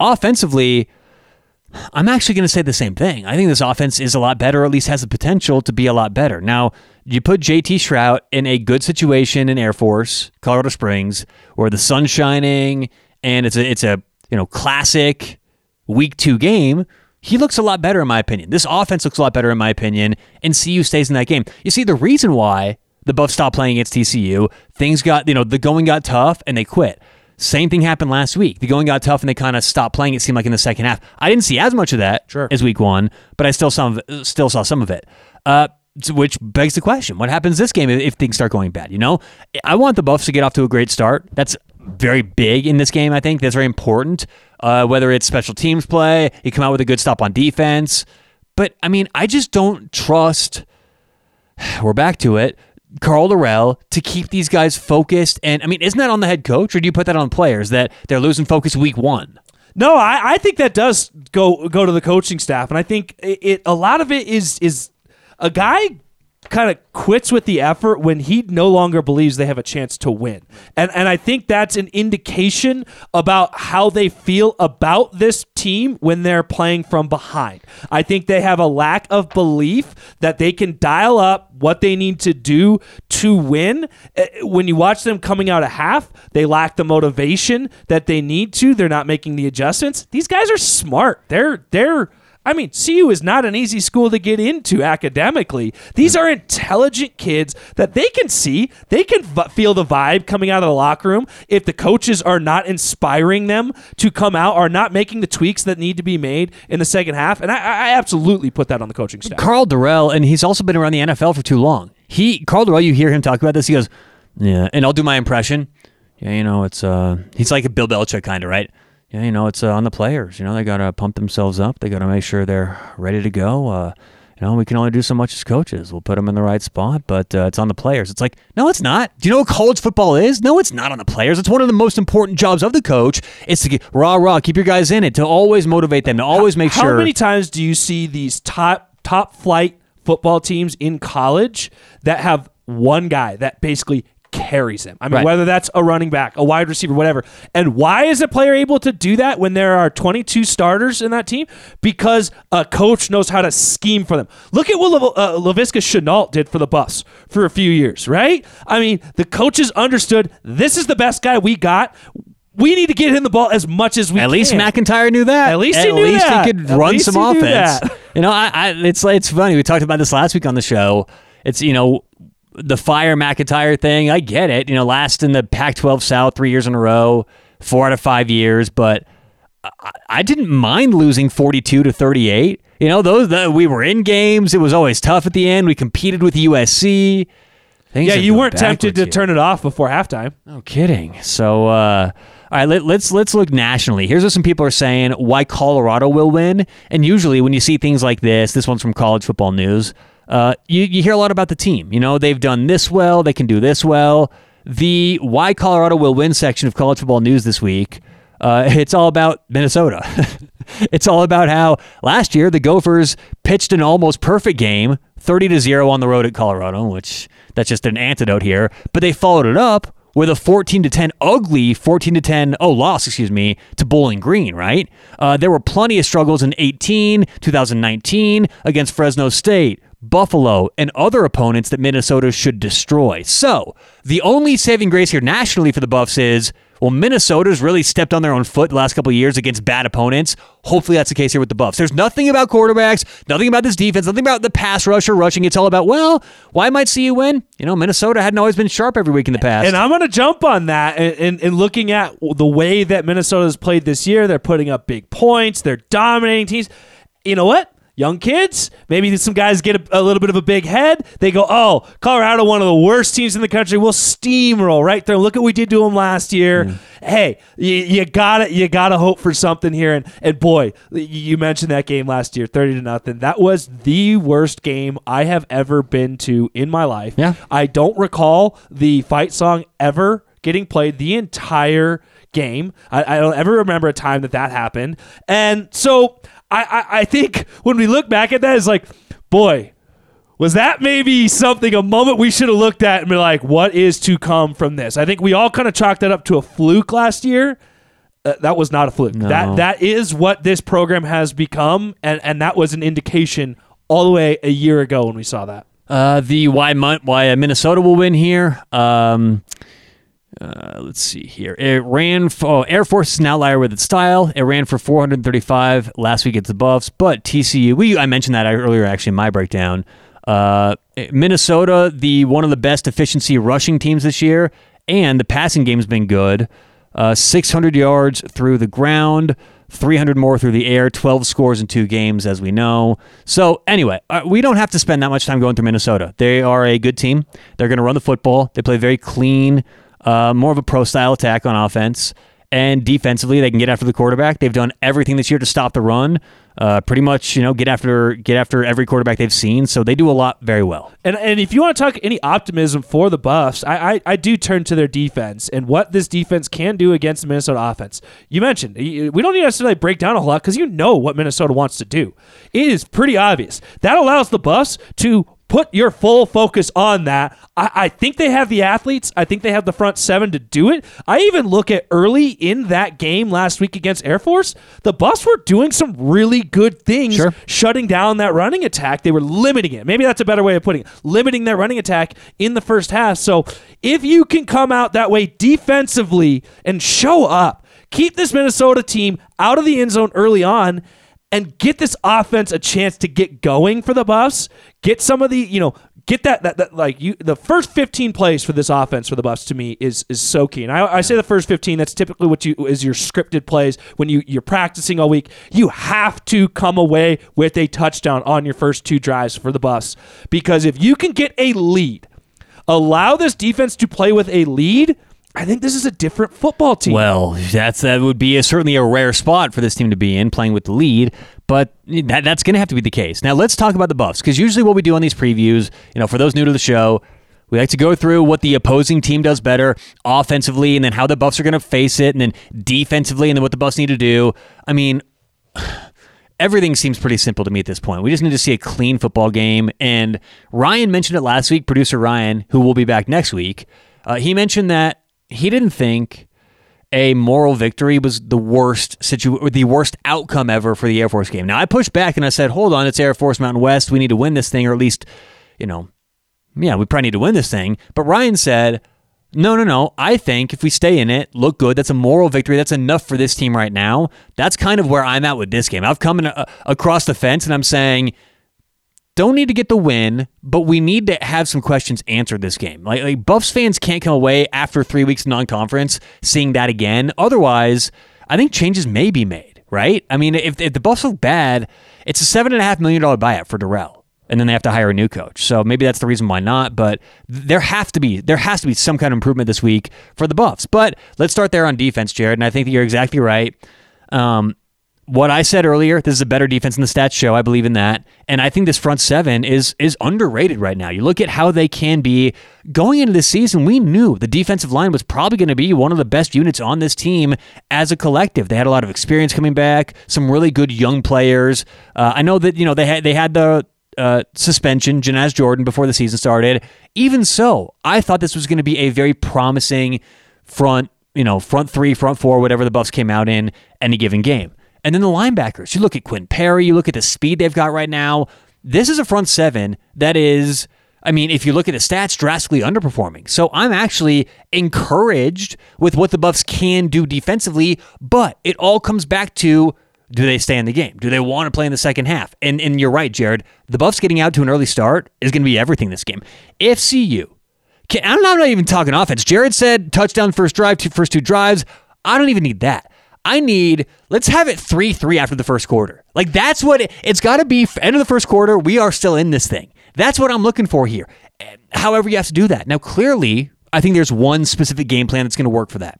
Offensively, I'm actually going to say the same thing. I think this offense is a lot better, or at least has the potential to be a lot better. Now, you put JT Shrout in a good situation in Air Force, Colorado Springs, where the sun's shining and it's a it's a you know classic week two game. He looks a lot better in my opinion. This offense looks a lot better in my opinion, and CU stays in that game. You see, the reason why the Buffs stopped playing against TCU, things got you know the going got tough and they quit. Same thing happened last week. The going got tough and they kind of stopped playing. It seemed like in the second half. I didn't see as much of that Sure. as week one, but I still saw still saw some of it. Uh, which begs the question: What happens this game if, things start going bad? You know, I want the Buffs to get off to a great start. That's very big in this game. I think that's very important. Uh, whether it's special teams play, you come out with a good stop on defense. But I mean, I just don't trust we're back to it. Karl Dorrell to keep these guys focused. And I mean, isn't that on the head coach, or do you put that on players that they're losing focus week one? No, I, I think that does go go to the coaching staff, and I think it, it a lot of it is is a guy kind of quits with the effort when he no longer believes they have a chance to win, and and I think that's an indication about how they feel about this team when they're playing from behind. I think they have a lack of belief that they can dial up what they need to do to win. Uh, When you watch them coming out of half, they lack the motivation that they need to. They're not making the adjustments. These guys are smart. They're they're I mean, CU is not an easy school to get into academically. These are intelligent kids that they can see. They can v- feel the vibe coming out of the locker room. If the coaches are not inspiring them to come out, are not making the tweaks that need to be made in the second half, and I, I absolutely put that on the coaching staff. Karl Dorrell, and he's also been around the NFL for too long. He Karl Dorrell, you hear him talk about this. He goes, "Yeah," and I'll do my impression. Yeah, you know, it's uh, he's like a Bill Belichick kind of, right? Yeah, you know, it's uh, on the players. You know, they got to pump themselves up. They got to make sure they're ready to go. Uh, you know, we can only do so much as coaches. We'll put them in the right spot, but uh, it's on the players. It's like, no, it's not. Do you know what college football is? No, it's not on the players. It's one of the most important jobs of the coach. Is to get rah rah, keep your guys in it, to always motivate them, to always make How sure. How many times do you see these top top flight football teams in college that have one guy that basically carries him. I mean, Right. whether that's a running back, a wide receiver, whatever. And why is a player able to do that when there are 22 starters in that team? Because a coach knows how to scheme for them. Look at what Lev- uh, Laviska Shenault did for the Buffs for a few years, right? I mean, the coaches understood this is the best guy we got. We need to get him the ball as much as we At can. At least MacIntyre knew that. At least At he knew least that. he could At run some offense. You know, I, I it's it's funny. We talked about this last week on the show. It's you know the fire MacIntyre thing. I get it. You know, last in the Pac-12 South three years in a row, four out of five years, but. I- I didn't mind losing 42 to 38. You know, those the, we were in games. It was always tough at the end. We competed with USC. Things yeah, you weren't tempted to here. turn it off before halftime. No kidding. So, uh, all right, let, let's let's look nationally. Here's what some people are saying: why Colorado will win. And usually, when you see things like this, this one's from College Football News. Uh, you you hear a lot about the team. You know, they've done this well. They can do this well. The why Colorado will win section of College Football News this week. Uh, it's all about Minnesota. it's all about how last year the Gophers pitched an almost perfect game, 30 to 0 on the road at Colorado, which that's just an antidote here. But they followed it up with a 14 to 10 ugly 14 to 10 oh loss excuse me to Bowling Green right uh, there were plenty of struggles in 18 2019 against Fresno State Buffalo and other opponents that Minnesota should destroy so the only saving grace here nationally for the Buffs is well Minnesota's really stepped on their own foot the last couple years against bad opponents hopefully that's the case here with the Buffs there's nothing about quarterbacks nothing about this defense nothing about the pass rush or rushing it's all about well why might CU win you know Minnesota hadn't always been sharp every week in the past And I'm going to jump on that and, and, and looking at the way that Minnesota's played this year. They're putting up big points. They're dominating teams. You know what? Young kids, maybe some guys get a, a little bit of a big head. They go, oh, Colorado, one of the worst teams in the country. We'll steamroll right there. Look at what we did to them last year. Mm. Hey, you, you gotta you gotta hope for something here. And and boy, you mentioned that game last year, thirty to nothing. That was the worst game I have ever been to in my life. Yeah. I don't recall the fight song ever getting played the entire game. I, I don't ever remember a time that that happened. And so I, I, I think when we look back at that, it's like, boy, was that maybe something, a moment we should have looked at and be like, what is to come from this? I think we all kind of chalked that up to a fluke last year. Uh, that was not a fluke. That that is what this program has become, and and that was an indication all the way a year ago when we saw that. Uh, the why why Minnesota will win here. Um, uh, let's see here. It ran for oh, Air Force is now outlier with its style. It ran for 435 last week at the Buffs, but TCU. We I mentioned that earlier actually in my breakdown. Uh, Minnesota, the one of the best efficiency rushing teams this year, and the passing game's been good. Uh, 600 yards through the ground, 300 more through the air, 12 scores in two games, as we know. So, anyway, uh, we don't have to spend that much time going through Minnesota. They are a good team. They're going to run the football. They play very clean, uh, more of a pro style attack on offense. And defensively, they can get after the quarterback. They've done everything this year to stop the run. Uh, pretty much, you know, get after get after every quarterback they've seen. So they do a lot very well. And and if you want to talk any optimism for the Buffs, I, I I do turn to their defense and what this defense can do against the Minnesota offense. You mentioned we don't need to necessarily break down a whole lot because you know what Minnesota wants to do. It is pretty obvious that allows the Buffs to put your full focus on that. I, I think they have the athletes. I think they have the front seven to do it. I even look at early in that game last week against Air Force, the Buffs were doing some really good things, Sure. shutting down that running attack. They were limiting it. Maybe that's a better way of putting it. Limiting that running attack in the first half. So if you can come out that way defensively and show up, keep this Minnesota team out of the end zone early on and get this offense a chance to get going for the Buffs. Get some of the, you know, get that that, that like you the first 15 plays for this offense for the Buffs to me is is so key. And I, I say the first 15, that's typically what you is your scripted plays when you you're practicing all week. You have to come away with a touchdown on your first two drives for the Buffs because if you can get a lead, allow this defense to play with a lead, I think this is a different football team. Well, that's that would be a, certainly a rare spot for this team to be in, playing with the lead. But that, that's going to have to be the case. Now let's talk about the Buffs because usually what we do on these previews, you know, for those new to the show, we like to go through what the opposing team does better offensively, and then how the Buffs are going to face it, and then defensively, and then what the Buffs need to do. I mean. Everything seems pretty simple to me at this point. We just need to see a clean football game. And Ryan mentioned it last week, producer Ryan, who will be back next week. Uh, he mentioned that he didn't think a moral victory was the worst situ- the worst outcome ever for the Air Force game. Now I pushed back and I said, "Hold on, it's Air Force Mountain West. We need to win this thing, or at least, you know, yeah, we probably need to win this thing." But Ryan said, "No, no, no. I think if we stay in it, look good. That's a moral victory. That's enough for this team right now. That's kind of where I'm at with this game. I've come in, uh, across the fence and I'm saying." Don't need to get the win, but we need to have some questions answered this game. Like, like Buffs fans can't come away after three weeks non-conference seeing that again. Otherwise, I think changes may be made. Right? I mean, if, if the Buffs look bad, it's a seven and a half million dollar buyout for Dorrell. and then they have to hire a new coach. So maybe that's the reason why not. But there have to be there has to be some kind of improvement this week for the Buffs. But let's start there on defense, Jared. And I think that you're exactly right. Um, what I said earlier, this is a better defense in the stats show. I believe in that. And I think this front seven is is underrated right now. You look at how they can be going into this season, we knew the defensive line was probably going to be one of the best units on this team as a collective. They had a lot of experience coming back, some really good young players. Uh, I know that, you know, they had they had the uh, suspension, Janaz Jordan, before the season started. Even so, I thought this was going to be a very promising front, you know, front three, front four, whatever the Buffs came out in any given game. And then the linebackers. You look at Quinn Perry, you look at the speed they've got right now. This is a front seven that is, I mean, if you look at the stats, drastically underperforming. So I'm actually encouraged with what the Buffs can do defensively, but it all comes back to do they stay in the game? Do they want to play in the second half? And and you're right, Jared. The Buffs getting out to an early start is going to be everything this game. If CU, can, I'm not even talking offense. Jared said touchdown first drive, two, first two drives. I don't even need that. I need let's have it three three after the first quarter. Like that's what it, has got to be. End of the first quarter, we are still in this thing. That's what I'm looking for here. Eh, however, you have to do that. Now, clearly, I think there's one specific game plan that's going to work for that.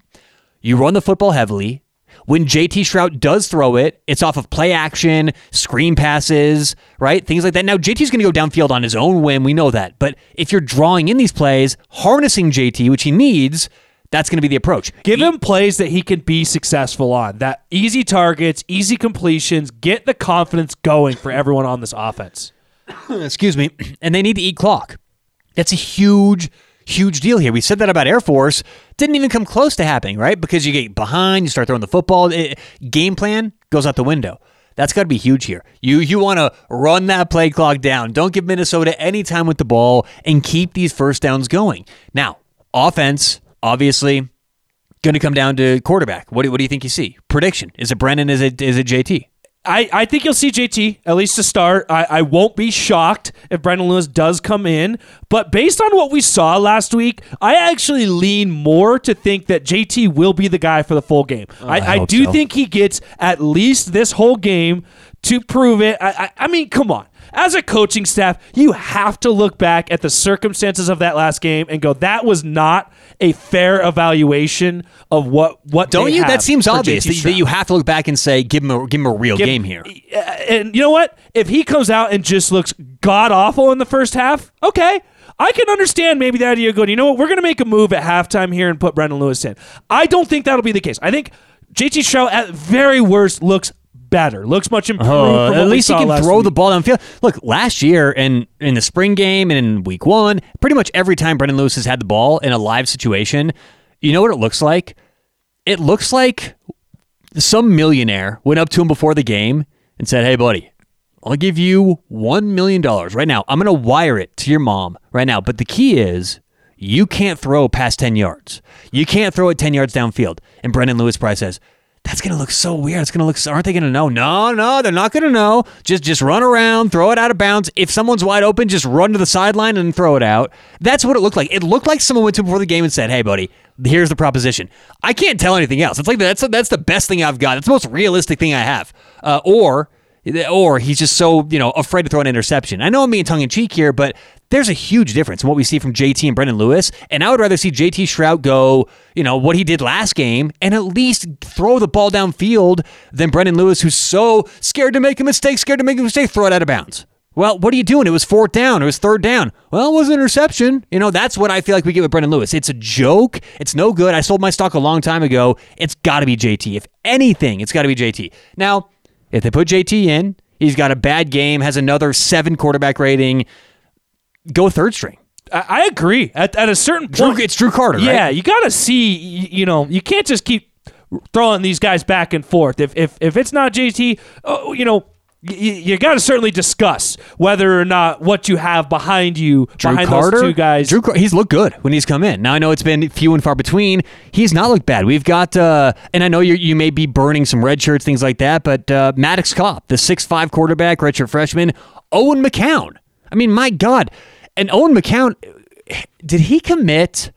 You run the football heavily. When JT Shrout does throw it, it's off of play action, screen passes, right? Things like that. Now, JT's going to go downfield on his own whim. We know that. But if you're drawing in these plays, harnessing JT, which he needs, that's going to be the approach. Give him plays that he can be successful on. That easy targets, easy completions, get the confidence going for everyone on this offense. Excuse me. And they need to eat clock. That's a huge, huge deal here. We said that about Air Force. Didn't even come close to happening, right? Because you get behind, you start throwing the football. It, game plan goes out the window. That's got to be huge here. You you want to run that play clock down. Don't give Minnesota any time with the ball and keep these first downs going. Now, offense, obviously going to come down to quarterback. What do, what do you think you see? Prediction. Is it Brendan? Is it is it JT? I, I think you'll see JT at least to start. I, I won't be shocked if Brendan Lewis does come in. But based on what we saw last week, I actually lean more to think that JT will be the guy for the full game. Oh, I, I, I do so. think he gets at least this whole game to prove it. I, I, I mean, come on as a coaching staff, you have to look back at the circumstances of that last game and go, that was not a fair evaluation of what what. Don't you? That seems obvious that, that, you have to look back and say, give him a give him a real give, game here. Uh, and you know what? If he comes out and just looks god awful in the first half, okay. I can understand maybe the idea of going, you know what, we're going to make a move at halftime here and put Brendan Lewis in. I don't think that'll be the case. I think JT Shrout at very worst looks better. Looks much improved. Uh, at least he can throw week. the ball downfield. Look, last year and in, in the spring game and in week one, pretty much every time Brendan Lewis has had the ball in a live situation, you know what it looks like? It looks like some millionaire went up to him before the game and said, Hey, buddy, I'll give you $1 million right now. I'm going to wire it to your mom right now. But the key is you can't throw past 10 yards. You can't throw it 10 yards downfield. And Brendan Lewis probably says, that's gonna look so weird. It's gonna look. So, aren't they gonna know? No, no, they're not gonna know. Just, just run around, throw it out of bounds. If someone's wide open, just run to the sideline and throw it out. That's what it looked like. It looked like someone went to before the game and said, "Hey, buddy, here's the proposition." I can't tell anything else. It's like that's that's the best thing I've got. It's the most realistic thing I have. Uh, or or he's just so you know afraid to throw an interception. I know I'm being tongue in cheek here, but there's a huge difference in what we see from JT and Brendan Lewis. And I would rather see JT Shrout go, you know, what he did last game and at least throw the ball downfield than Brendan Lewis, who's so scared to make a mistake, scared to make a mistake, throw it out of bounds. Well, what are you doing? It was fourth down. It was third down. Well, it was an interception. You know, that's what I feel like we get with Brendan Lewis. It's a joke. It's no good. I sold my stock a long time ago. It's got to be JT. If anything, it's got to be JT. Now, if they put JT in, he's got a bad game, has another seven quarterback rating, go third string. I, agree. At, at a certain point, Drew, it's Drew Carter. Yeah, right? you got to see. You know, you can't just keep throwing these guys back and forth. If if if it's not JT, oh, you know, you, you got to certainly discuss whether or not what you have behind you, Drew behind Carter, those two guys. Drew, Carter, he's looked good when he's come in. Now I know it's been few and far between. He's not looked bad. We've got, uh, and I know you you may be burning some red shirts, things like that, but uh, Maddox Kopp, the six five quarterback, redshirt freshman, Owen McCown. I mean, my God, and Owen McCown, did he commit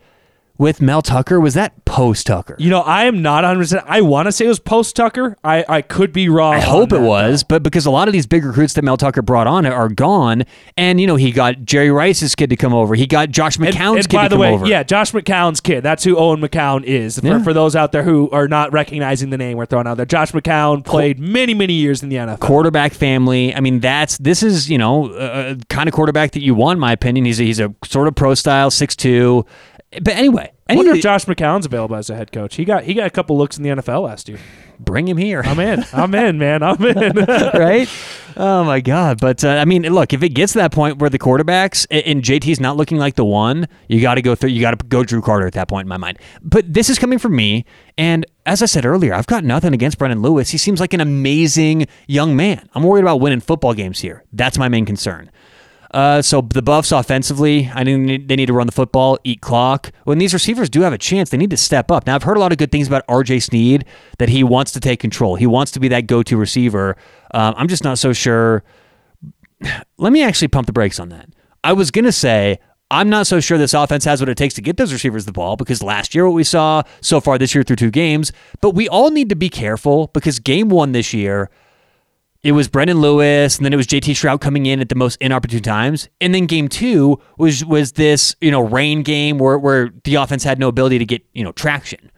with Mel Tucker? Was that post Tucker. You know, I am not 100%. I want to say it was post Tucker. I, I could be wrong. I hope it was, but because a lot of these big recruits that Mel Tucker brought on are gone, and you know he got Jerry Rice's kid to come over, he got Josh McCown's and, and kid by to the come way, over. yeah, Josh McCown's kid. That's who Owen McCown is. For, Yeah. for those out there who are not recognizing the name we're throwing out there, Josh McCown played many, many years in the NFL. quarterback family. I mean, that's this is you know uh, kind of quarterback that you want, in my opinion. He's a, he's a sort of pro style six two, but anyway, I wonder if Josh McCown's available as a head coach. He got he got a couple looks in the NFL last year. bring him here. I'm in. I'm in, man. I'm in. right? Oh my God! But uh, I mean, look, if it gets to that point where the quarterbacks and JT's not looking like the one, you got to go through. You got to go Drew Carter at that point in my mind. But this is coming from me, and as I said earlier, I've got nothing against Brendan Lewis. He seems like an amazing young man. I'm worried about winning football games here. That's my main concern. Uh, so the Buffs offensively, I think they need to run the football, eat clock. When these receivers do have a chance, they need to step up. Now I've heard a lot of good things about R.J. Sneed that he wants to take control. He wants to be that go-to receiver. Um, I'm just not so sure. Let me actually pump the brakes on that. I was gonna say I'm not so sure this offense has what it takes to get those receivers the ball because last year what we saw so far this year through two games. But we all need to be careful because game one this year it was Brendan Lewis, and then it was JT Shrout coming in at the most inopportune times. And then game two was was this, you know, rain game where, where the offense had no ability to get, you know, traction.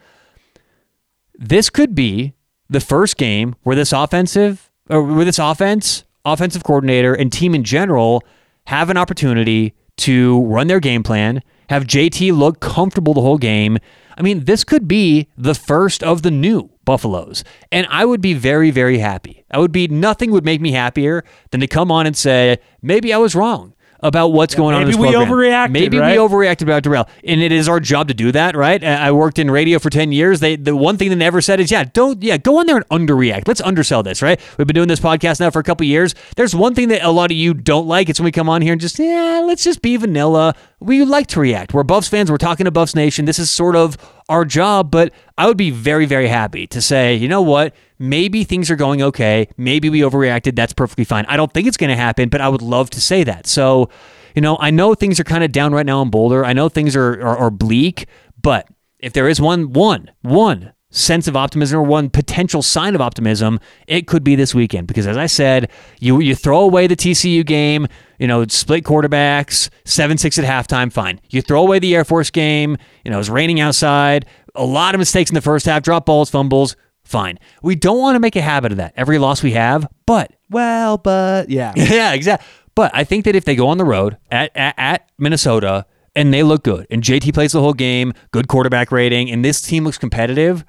This could be the first game where this offensive or where this offense, offensive coordinator, and team in general have an opportunity to run their game plan, have JT look comfortable the whole game. I mean, this could be the first of the new Buffaloes. And I would be very, very happy. I would be, nothing would make me happier than to come on and say, maybe I was wrong about what's going on in maybe we overreacted, Maybe right? we overreacted about Dorrell. And it is our job to do that, right? I worked in radio for 10 years. They The one thing they never said is, yeah, don't, yeah, go on there and underreact. Let's undersell this, right? We've been doing this podcast now for a couple years. There's one thing that a lot of you don't like. It's when we come on here and just, yeah, let's just be vanilla. We like to react. We're Buffs fans. We're talking to Buffs Nation. This is sort of our job, but I would be very, very happy to say, you know what? Maybe things are going okay. Maybe we overreacted. That's perfectly fine. I don't think it's going to happen, but I would love to say that. So, you know, I know things are kind of down right now in Boulder. I know things are, are, are bleak, but if there is one, one, one sense of optimism or one potential sign of optimism, it could be this weekend. Because as I said, you you throw away the TCU game, you know, split quarterbacks, seven six at halftime, fine. You throw away the Air Force game, you know, it was raining outside, a lot of mistakes in the first half, drop balls, fumbles, fine. We don't want to make a habit of that. Every loss we have, but well, but yeah. yeah, exactly. But I think that if they go on the road at, at, at Minnesota and they look good and JT plays the whole game, good quarterback rating, and this team looks competitive,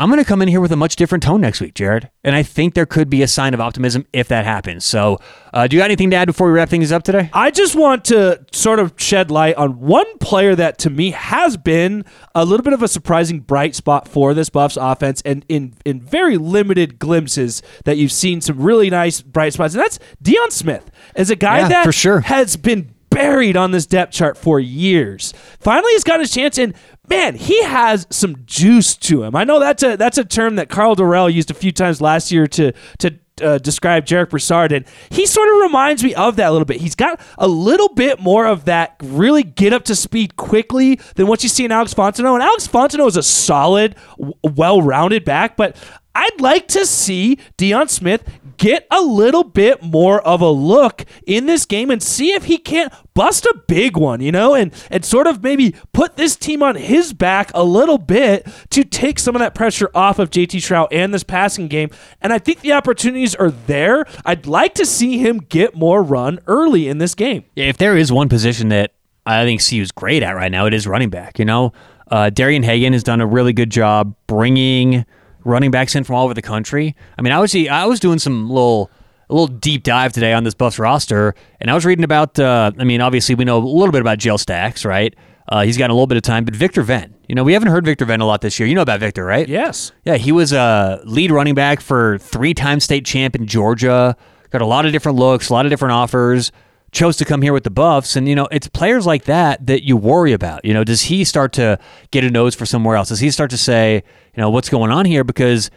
I'm going to come in here with a much different tone next week, Jared. And I think there could be a sign of optimism if that happens. So, uh, do you got anything to add before we wrap things up today? I just want to sort of shed light on one player that to me has been a little bit of a surprising bright spot for this Buffs offense and in in very limited glimpses that you've seen some really nice bright spots. And that's Deion Smith as a guy Yeah, that for sure. has been buried on this depth chart for years. Finally he's got his chance and man, he has some juice to him. I know that's a that's a term that Karl Dorrell used a few times last year to to uh, describe Jarek Broussard, and he sort of reminds me of that a little bit. He's got a little bit more of that really get up to speed quickly than what you see in Alex Fontenot. And Alex Fontenot is a solid, w- well-rounded back, but I'd like to see Deion Smith get a little bit more of a look in this game and see if he can't bust a big one, you know, and and sort of maybe put this team on his back a little bit to take some of that pressure off of JT Shrout and this passing game. And I think the opportunities are there. I'd like to see him get more run early in this game. If there is one position that I think CU's great at right now, it is running back. You know, uh, Darian Hagan has done a really good job bringing running backs in from all over the country. I mean, I was I was doing some little a little deep dive today on this Buffs roster, and I was reading about. Uh, I mean, obviously we know a little bit about Jayle Stacks, right? Uh, he's got a little bit of time, but Victor Venn. You know, we haven't heard Victor Venn a lot this year. You know about Victor, right? Yes. Yeah, he was a lead running back for three-time state champ in Georgia. Got a lot of different looks, a lot of different offers. Chose to come here with the Buffs, and you know it's players like that that you worry about. You know, does he start to get a nose for somewhere else? Does he start to say, you know, what's going on here? Because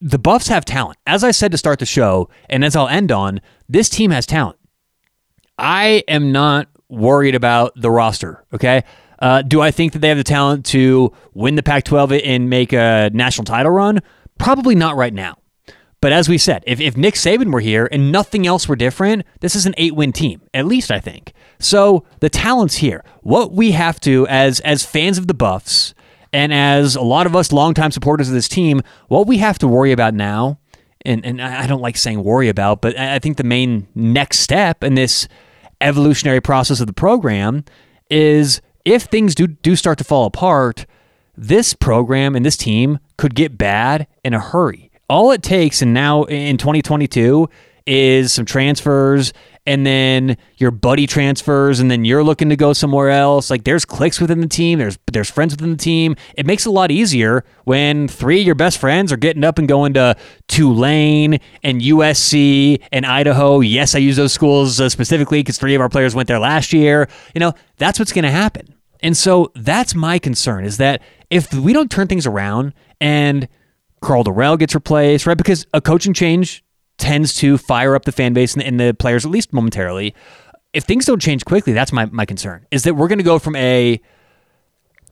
the Buffs have talent. As I said to start the show, and as I'll end on, this team has talent. I am not worried about the roster. Okay, Uh, do I think that they have the talent to win the Pac 12 and make a national title run? Probably not right now. But as we said, if, if Nick Saban were here and nothing else were different, this is an eight win team, at least I think. So the talent's here. What we have to, as as fans of the Buffs, and as a lot of us longtime supporters of this team, what we have to worry about now, and, and I don't like saying worry about, but I think the main next step in this evolutionary process of the program is if things do, do start to fall apart, this program and this team could get bad in a hurry all it takes, and now in 2022, is some transfers and then your buddy transfers and then you're looking to go somewhere else. Like there's clicks within the team. There's there's friends within the team. It makes it a lot easier when three of your best friends are getting up and going to Tulane and USC and Idaho. Yes I use those schools uh, specifically cuz three of our players went there last year. You know that's what's going to happen. And so that's my concern is that if we don't turn things around and Karl Dorrell gets replaced, right? Because a coaching change tends to fire up the fan base and, and the players, at least momentarily. If things don't change quickly, that's my, my concern, is that we're going to go from a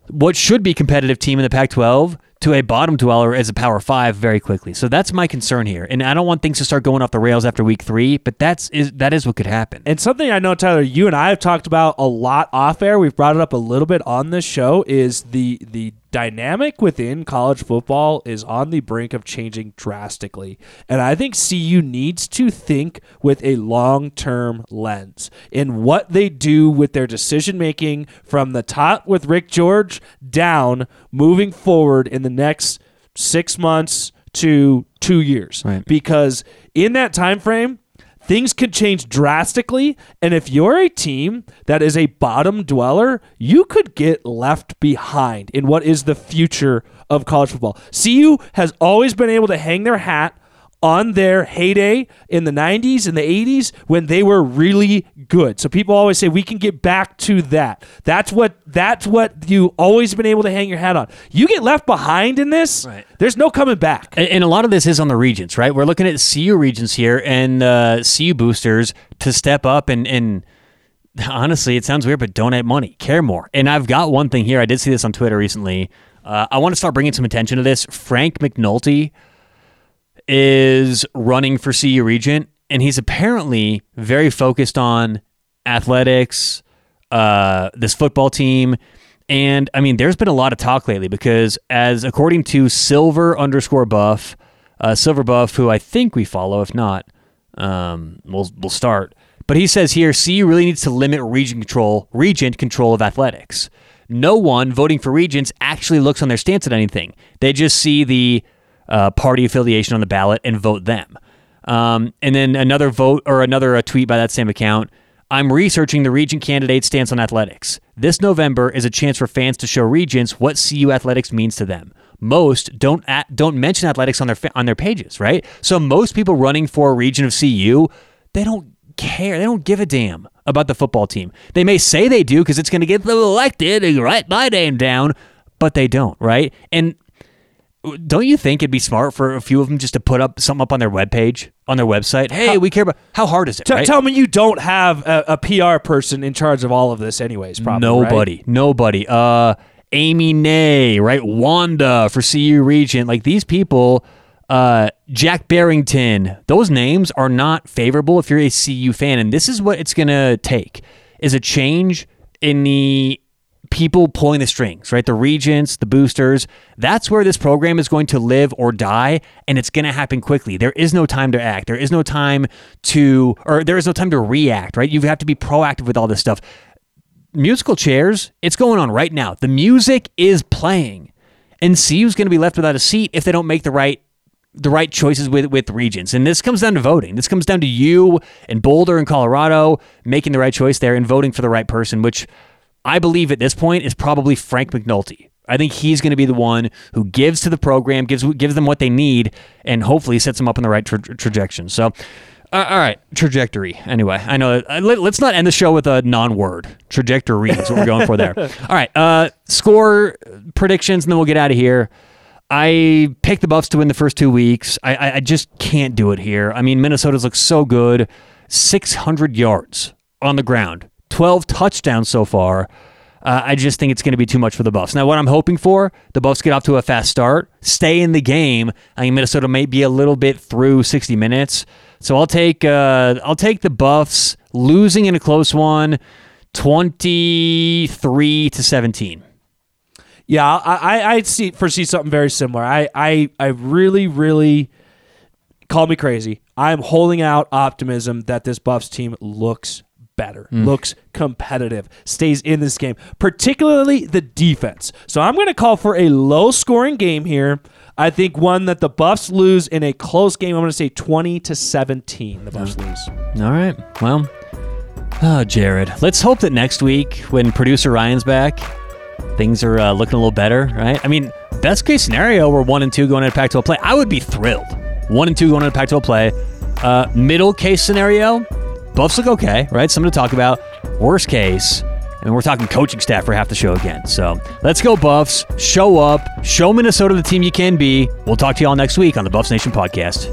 what should be competitive team in the Pac 12 to a bottom dweller as a Power Five very quickly. So that's my concern here, and I don't want things to start going off the rails after Week Three. But that's is that is what could happen. And something I know, Tyler, you and I have talked about a lot off air. We've brought it up a little bit on this show. Is the the dynamic within college football is on the brink of changing drastically. And I think CU needs to think with a long term lens in what they do with their decision making from the top with Rick George down moving forward in the next six months to two years. Right. Because in that time frame, things could change drastically. And if you're a team that is a bottom dweller, you could get left behind in what is the future of college football. CU has always been able to hang their hat on their heyday in the 90s and the 80s when they were really good. So people always say we can get back to that. That's what that's what you always been able to hang your hat on. You get left behind in this, right. there's no coming back. And, and, a lot of this is on the regents, right? We're looking at CU regents here and uh, CU boosters to step up and and honestly, it sounds weird, but donate money, care more. And I've got one thing here. I did see this on Twitter recently. Uh, I want to start bringing some attention to this. Frank McNulty is running for CU Regent, and he's apparently very focused on athletics, uh, this football team. And I mean, there's been a lot of talk lately because, as according to Silver underscore Buff, uh, Silver Buff, who I think we follow, if not, um, we'll we'll start. But he says here, CU really needs to limit region control, regent control of athletics. No one voting for regents actually looks on their stance at anything. They just see the uh, party affiliation on the ballot and vote them. Um, and then another vote or another uh, tweet by that same account. I'm researching the region candidate's stance on athletics. This November is a chance for fans to show Regents what CU athletics means to them. Most don't at, don't mention athletics on their on their pages, right? So most people running for a region of CU, they don't care. They don't give a damn about the football team. They may say they do because it's going to get them elected and write my name down, but they don't, right? And don't you think it'd be smart for a few of them just to put up something up on their webpage, on their website? Hey, how, we care about how hard is it? T- right? Tell me you don't have a, a, PR person in charge of all of this, anyways. Probably nobody, right? nobody. Uh, Amy Nay, right? Wanda for CU Regent, like these people. Uh, Jack Barrington. Those names are not favorable if you're a CU fan, and this is what it's gonna take: is a change in the people pulling the strings, right? The regents, the boosters. That's where this program is going to live or die, and it's going to happen quickly. There is no time to act. There is no time to, or there is no time to react, right? You have to be proactive with all this stuff. Musical chairs, it's going on right now. The music is playing, and CU's going to be left without a seat if they don't make the right the right choices with with regents. And this comes down to voting. This comes down to you and Boulder and Colorado making the right choice there and voting for the right person, which I believe at this point is probably Frank McNulty. I think he's going to be the one who gives to the program, gives gives them what they need, and hopefully sets them up in the right tra- trajectory. So, uh, all right, trajectory. Anyway, I know. Uh, let, us not end the show with a non-word. Trajectory is what we're going for there. All right, uh, score predictions, and then we'll get out of here. I picked the Buffs to win the first two weeks. I, I, I just can't do it here. I mean, Minnesota's look so good. 600 yards on the ground. 12 touchdowns so far. Uh, I just think it's going to be too much for the Buffs. Now, what I'm hoping for, the Buffs get off to a fast start, stay in the game. I think Minnesota may be a little bit through 60 minutes, so I'll take uh, I'll take the Buffs losing in a close one, 23 to 17. Yeah, I, I, I see foresee something very similar. I, I, I really, really call me crazy. I'm holding out optimism that this Buffs team looks better, looks competitive, stays in this game, particularly the defense. So I'm going to call for a low scoring game here. I think one that the Buffs lose in a close game. I'm going to say 20 to 17. The Buffs lose. All right. Well, oh, Jared, let's hope that next week when producer Ryan's back, things are uh, looking a little better, right? I mean, best case scenario, we're one and two going into Pac-12 play. I would be thrilled. One and two going into Pac-12 play. Uh, middle case scenario, Buffs look okay, right? Something to talk about. Worst case, and we're talking coaching staff for half the show again. So let's go, Buffs. Show up. Show Minnesota the team you can be. We'll talk to you all next week on the Buffs Nation podcast.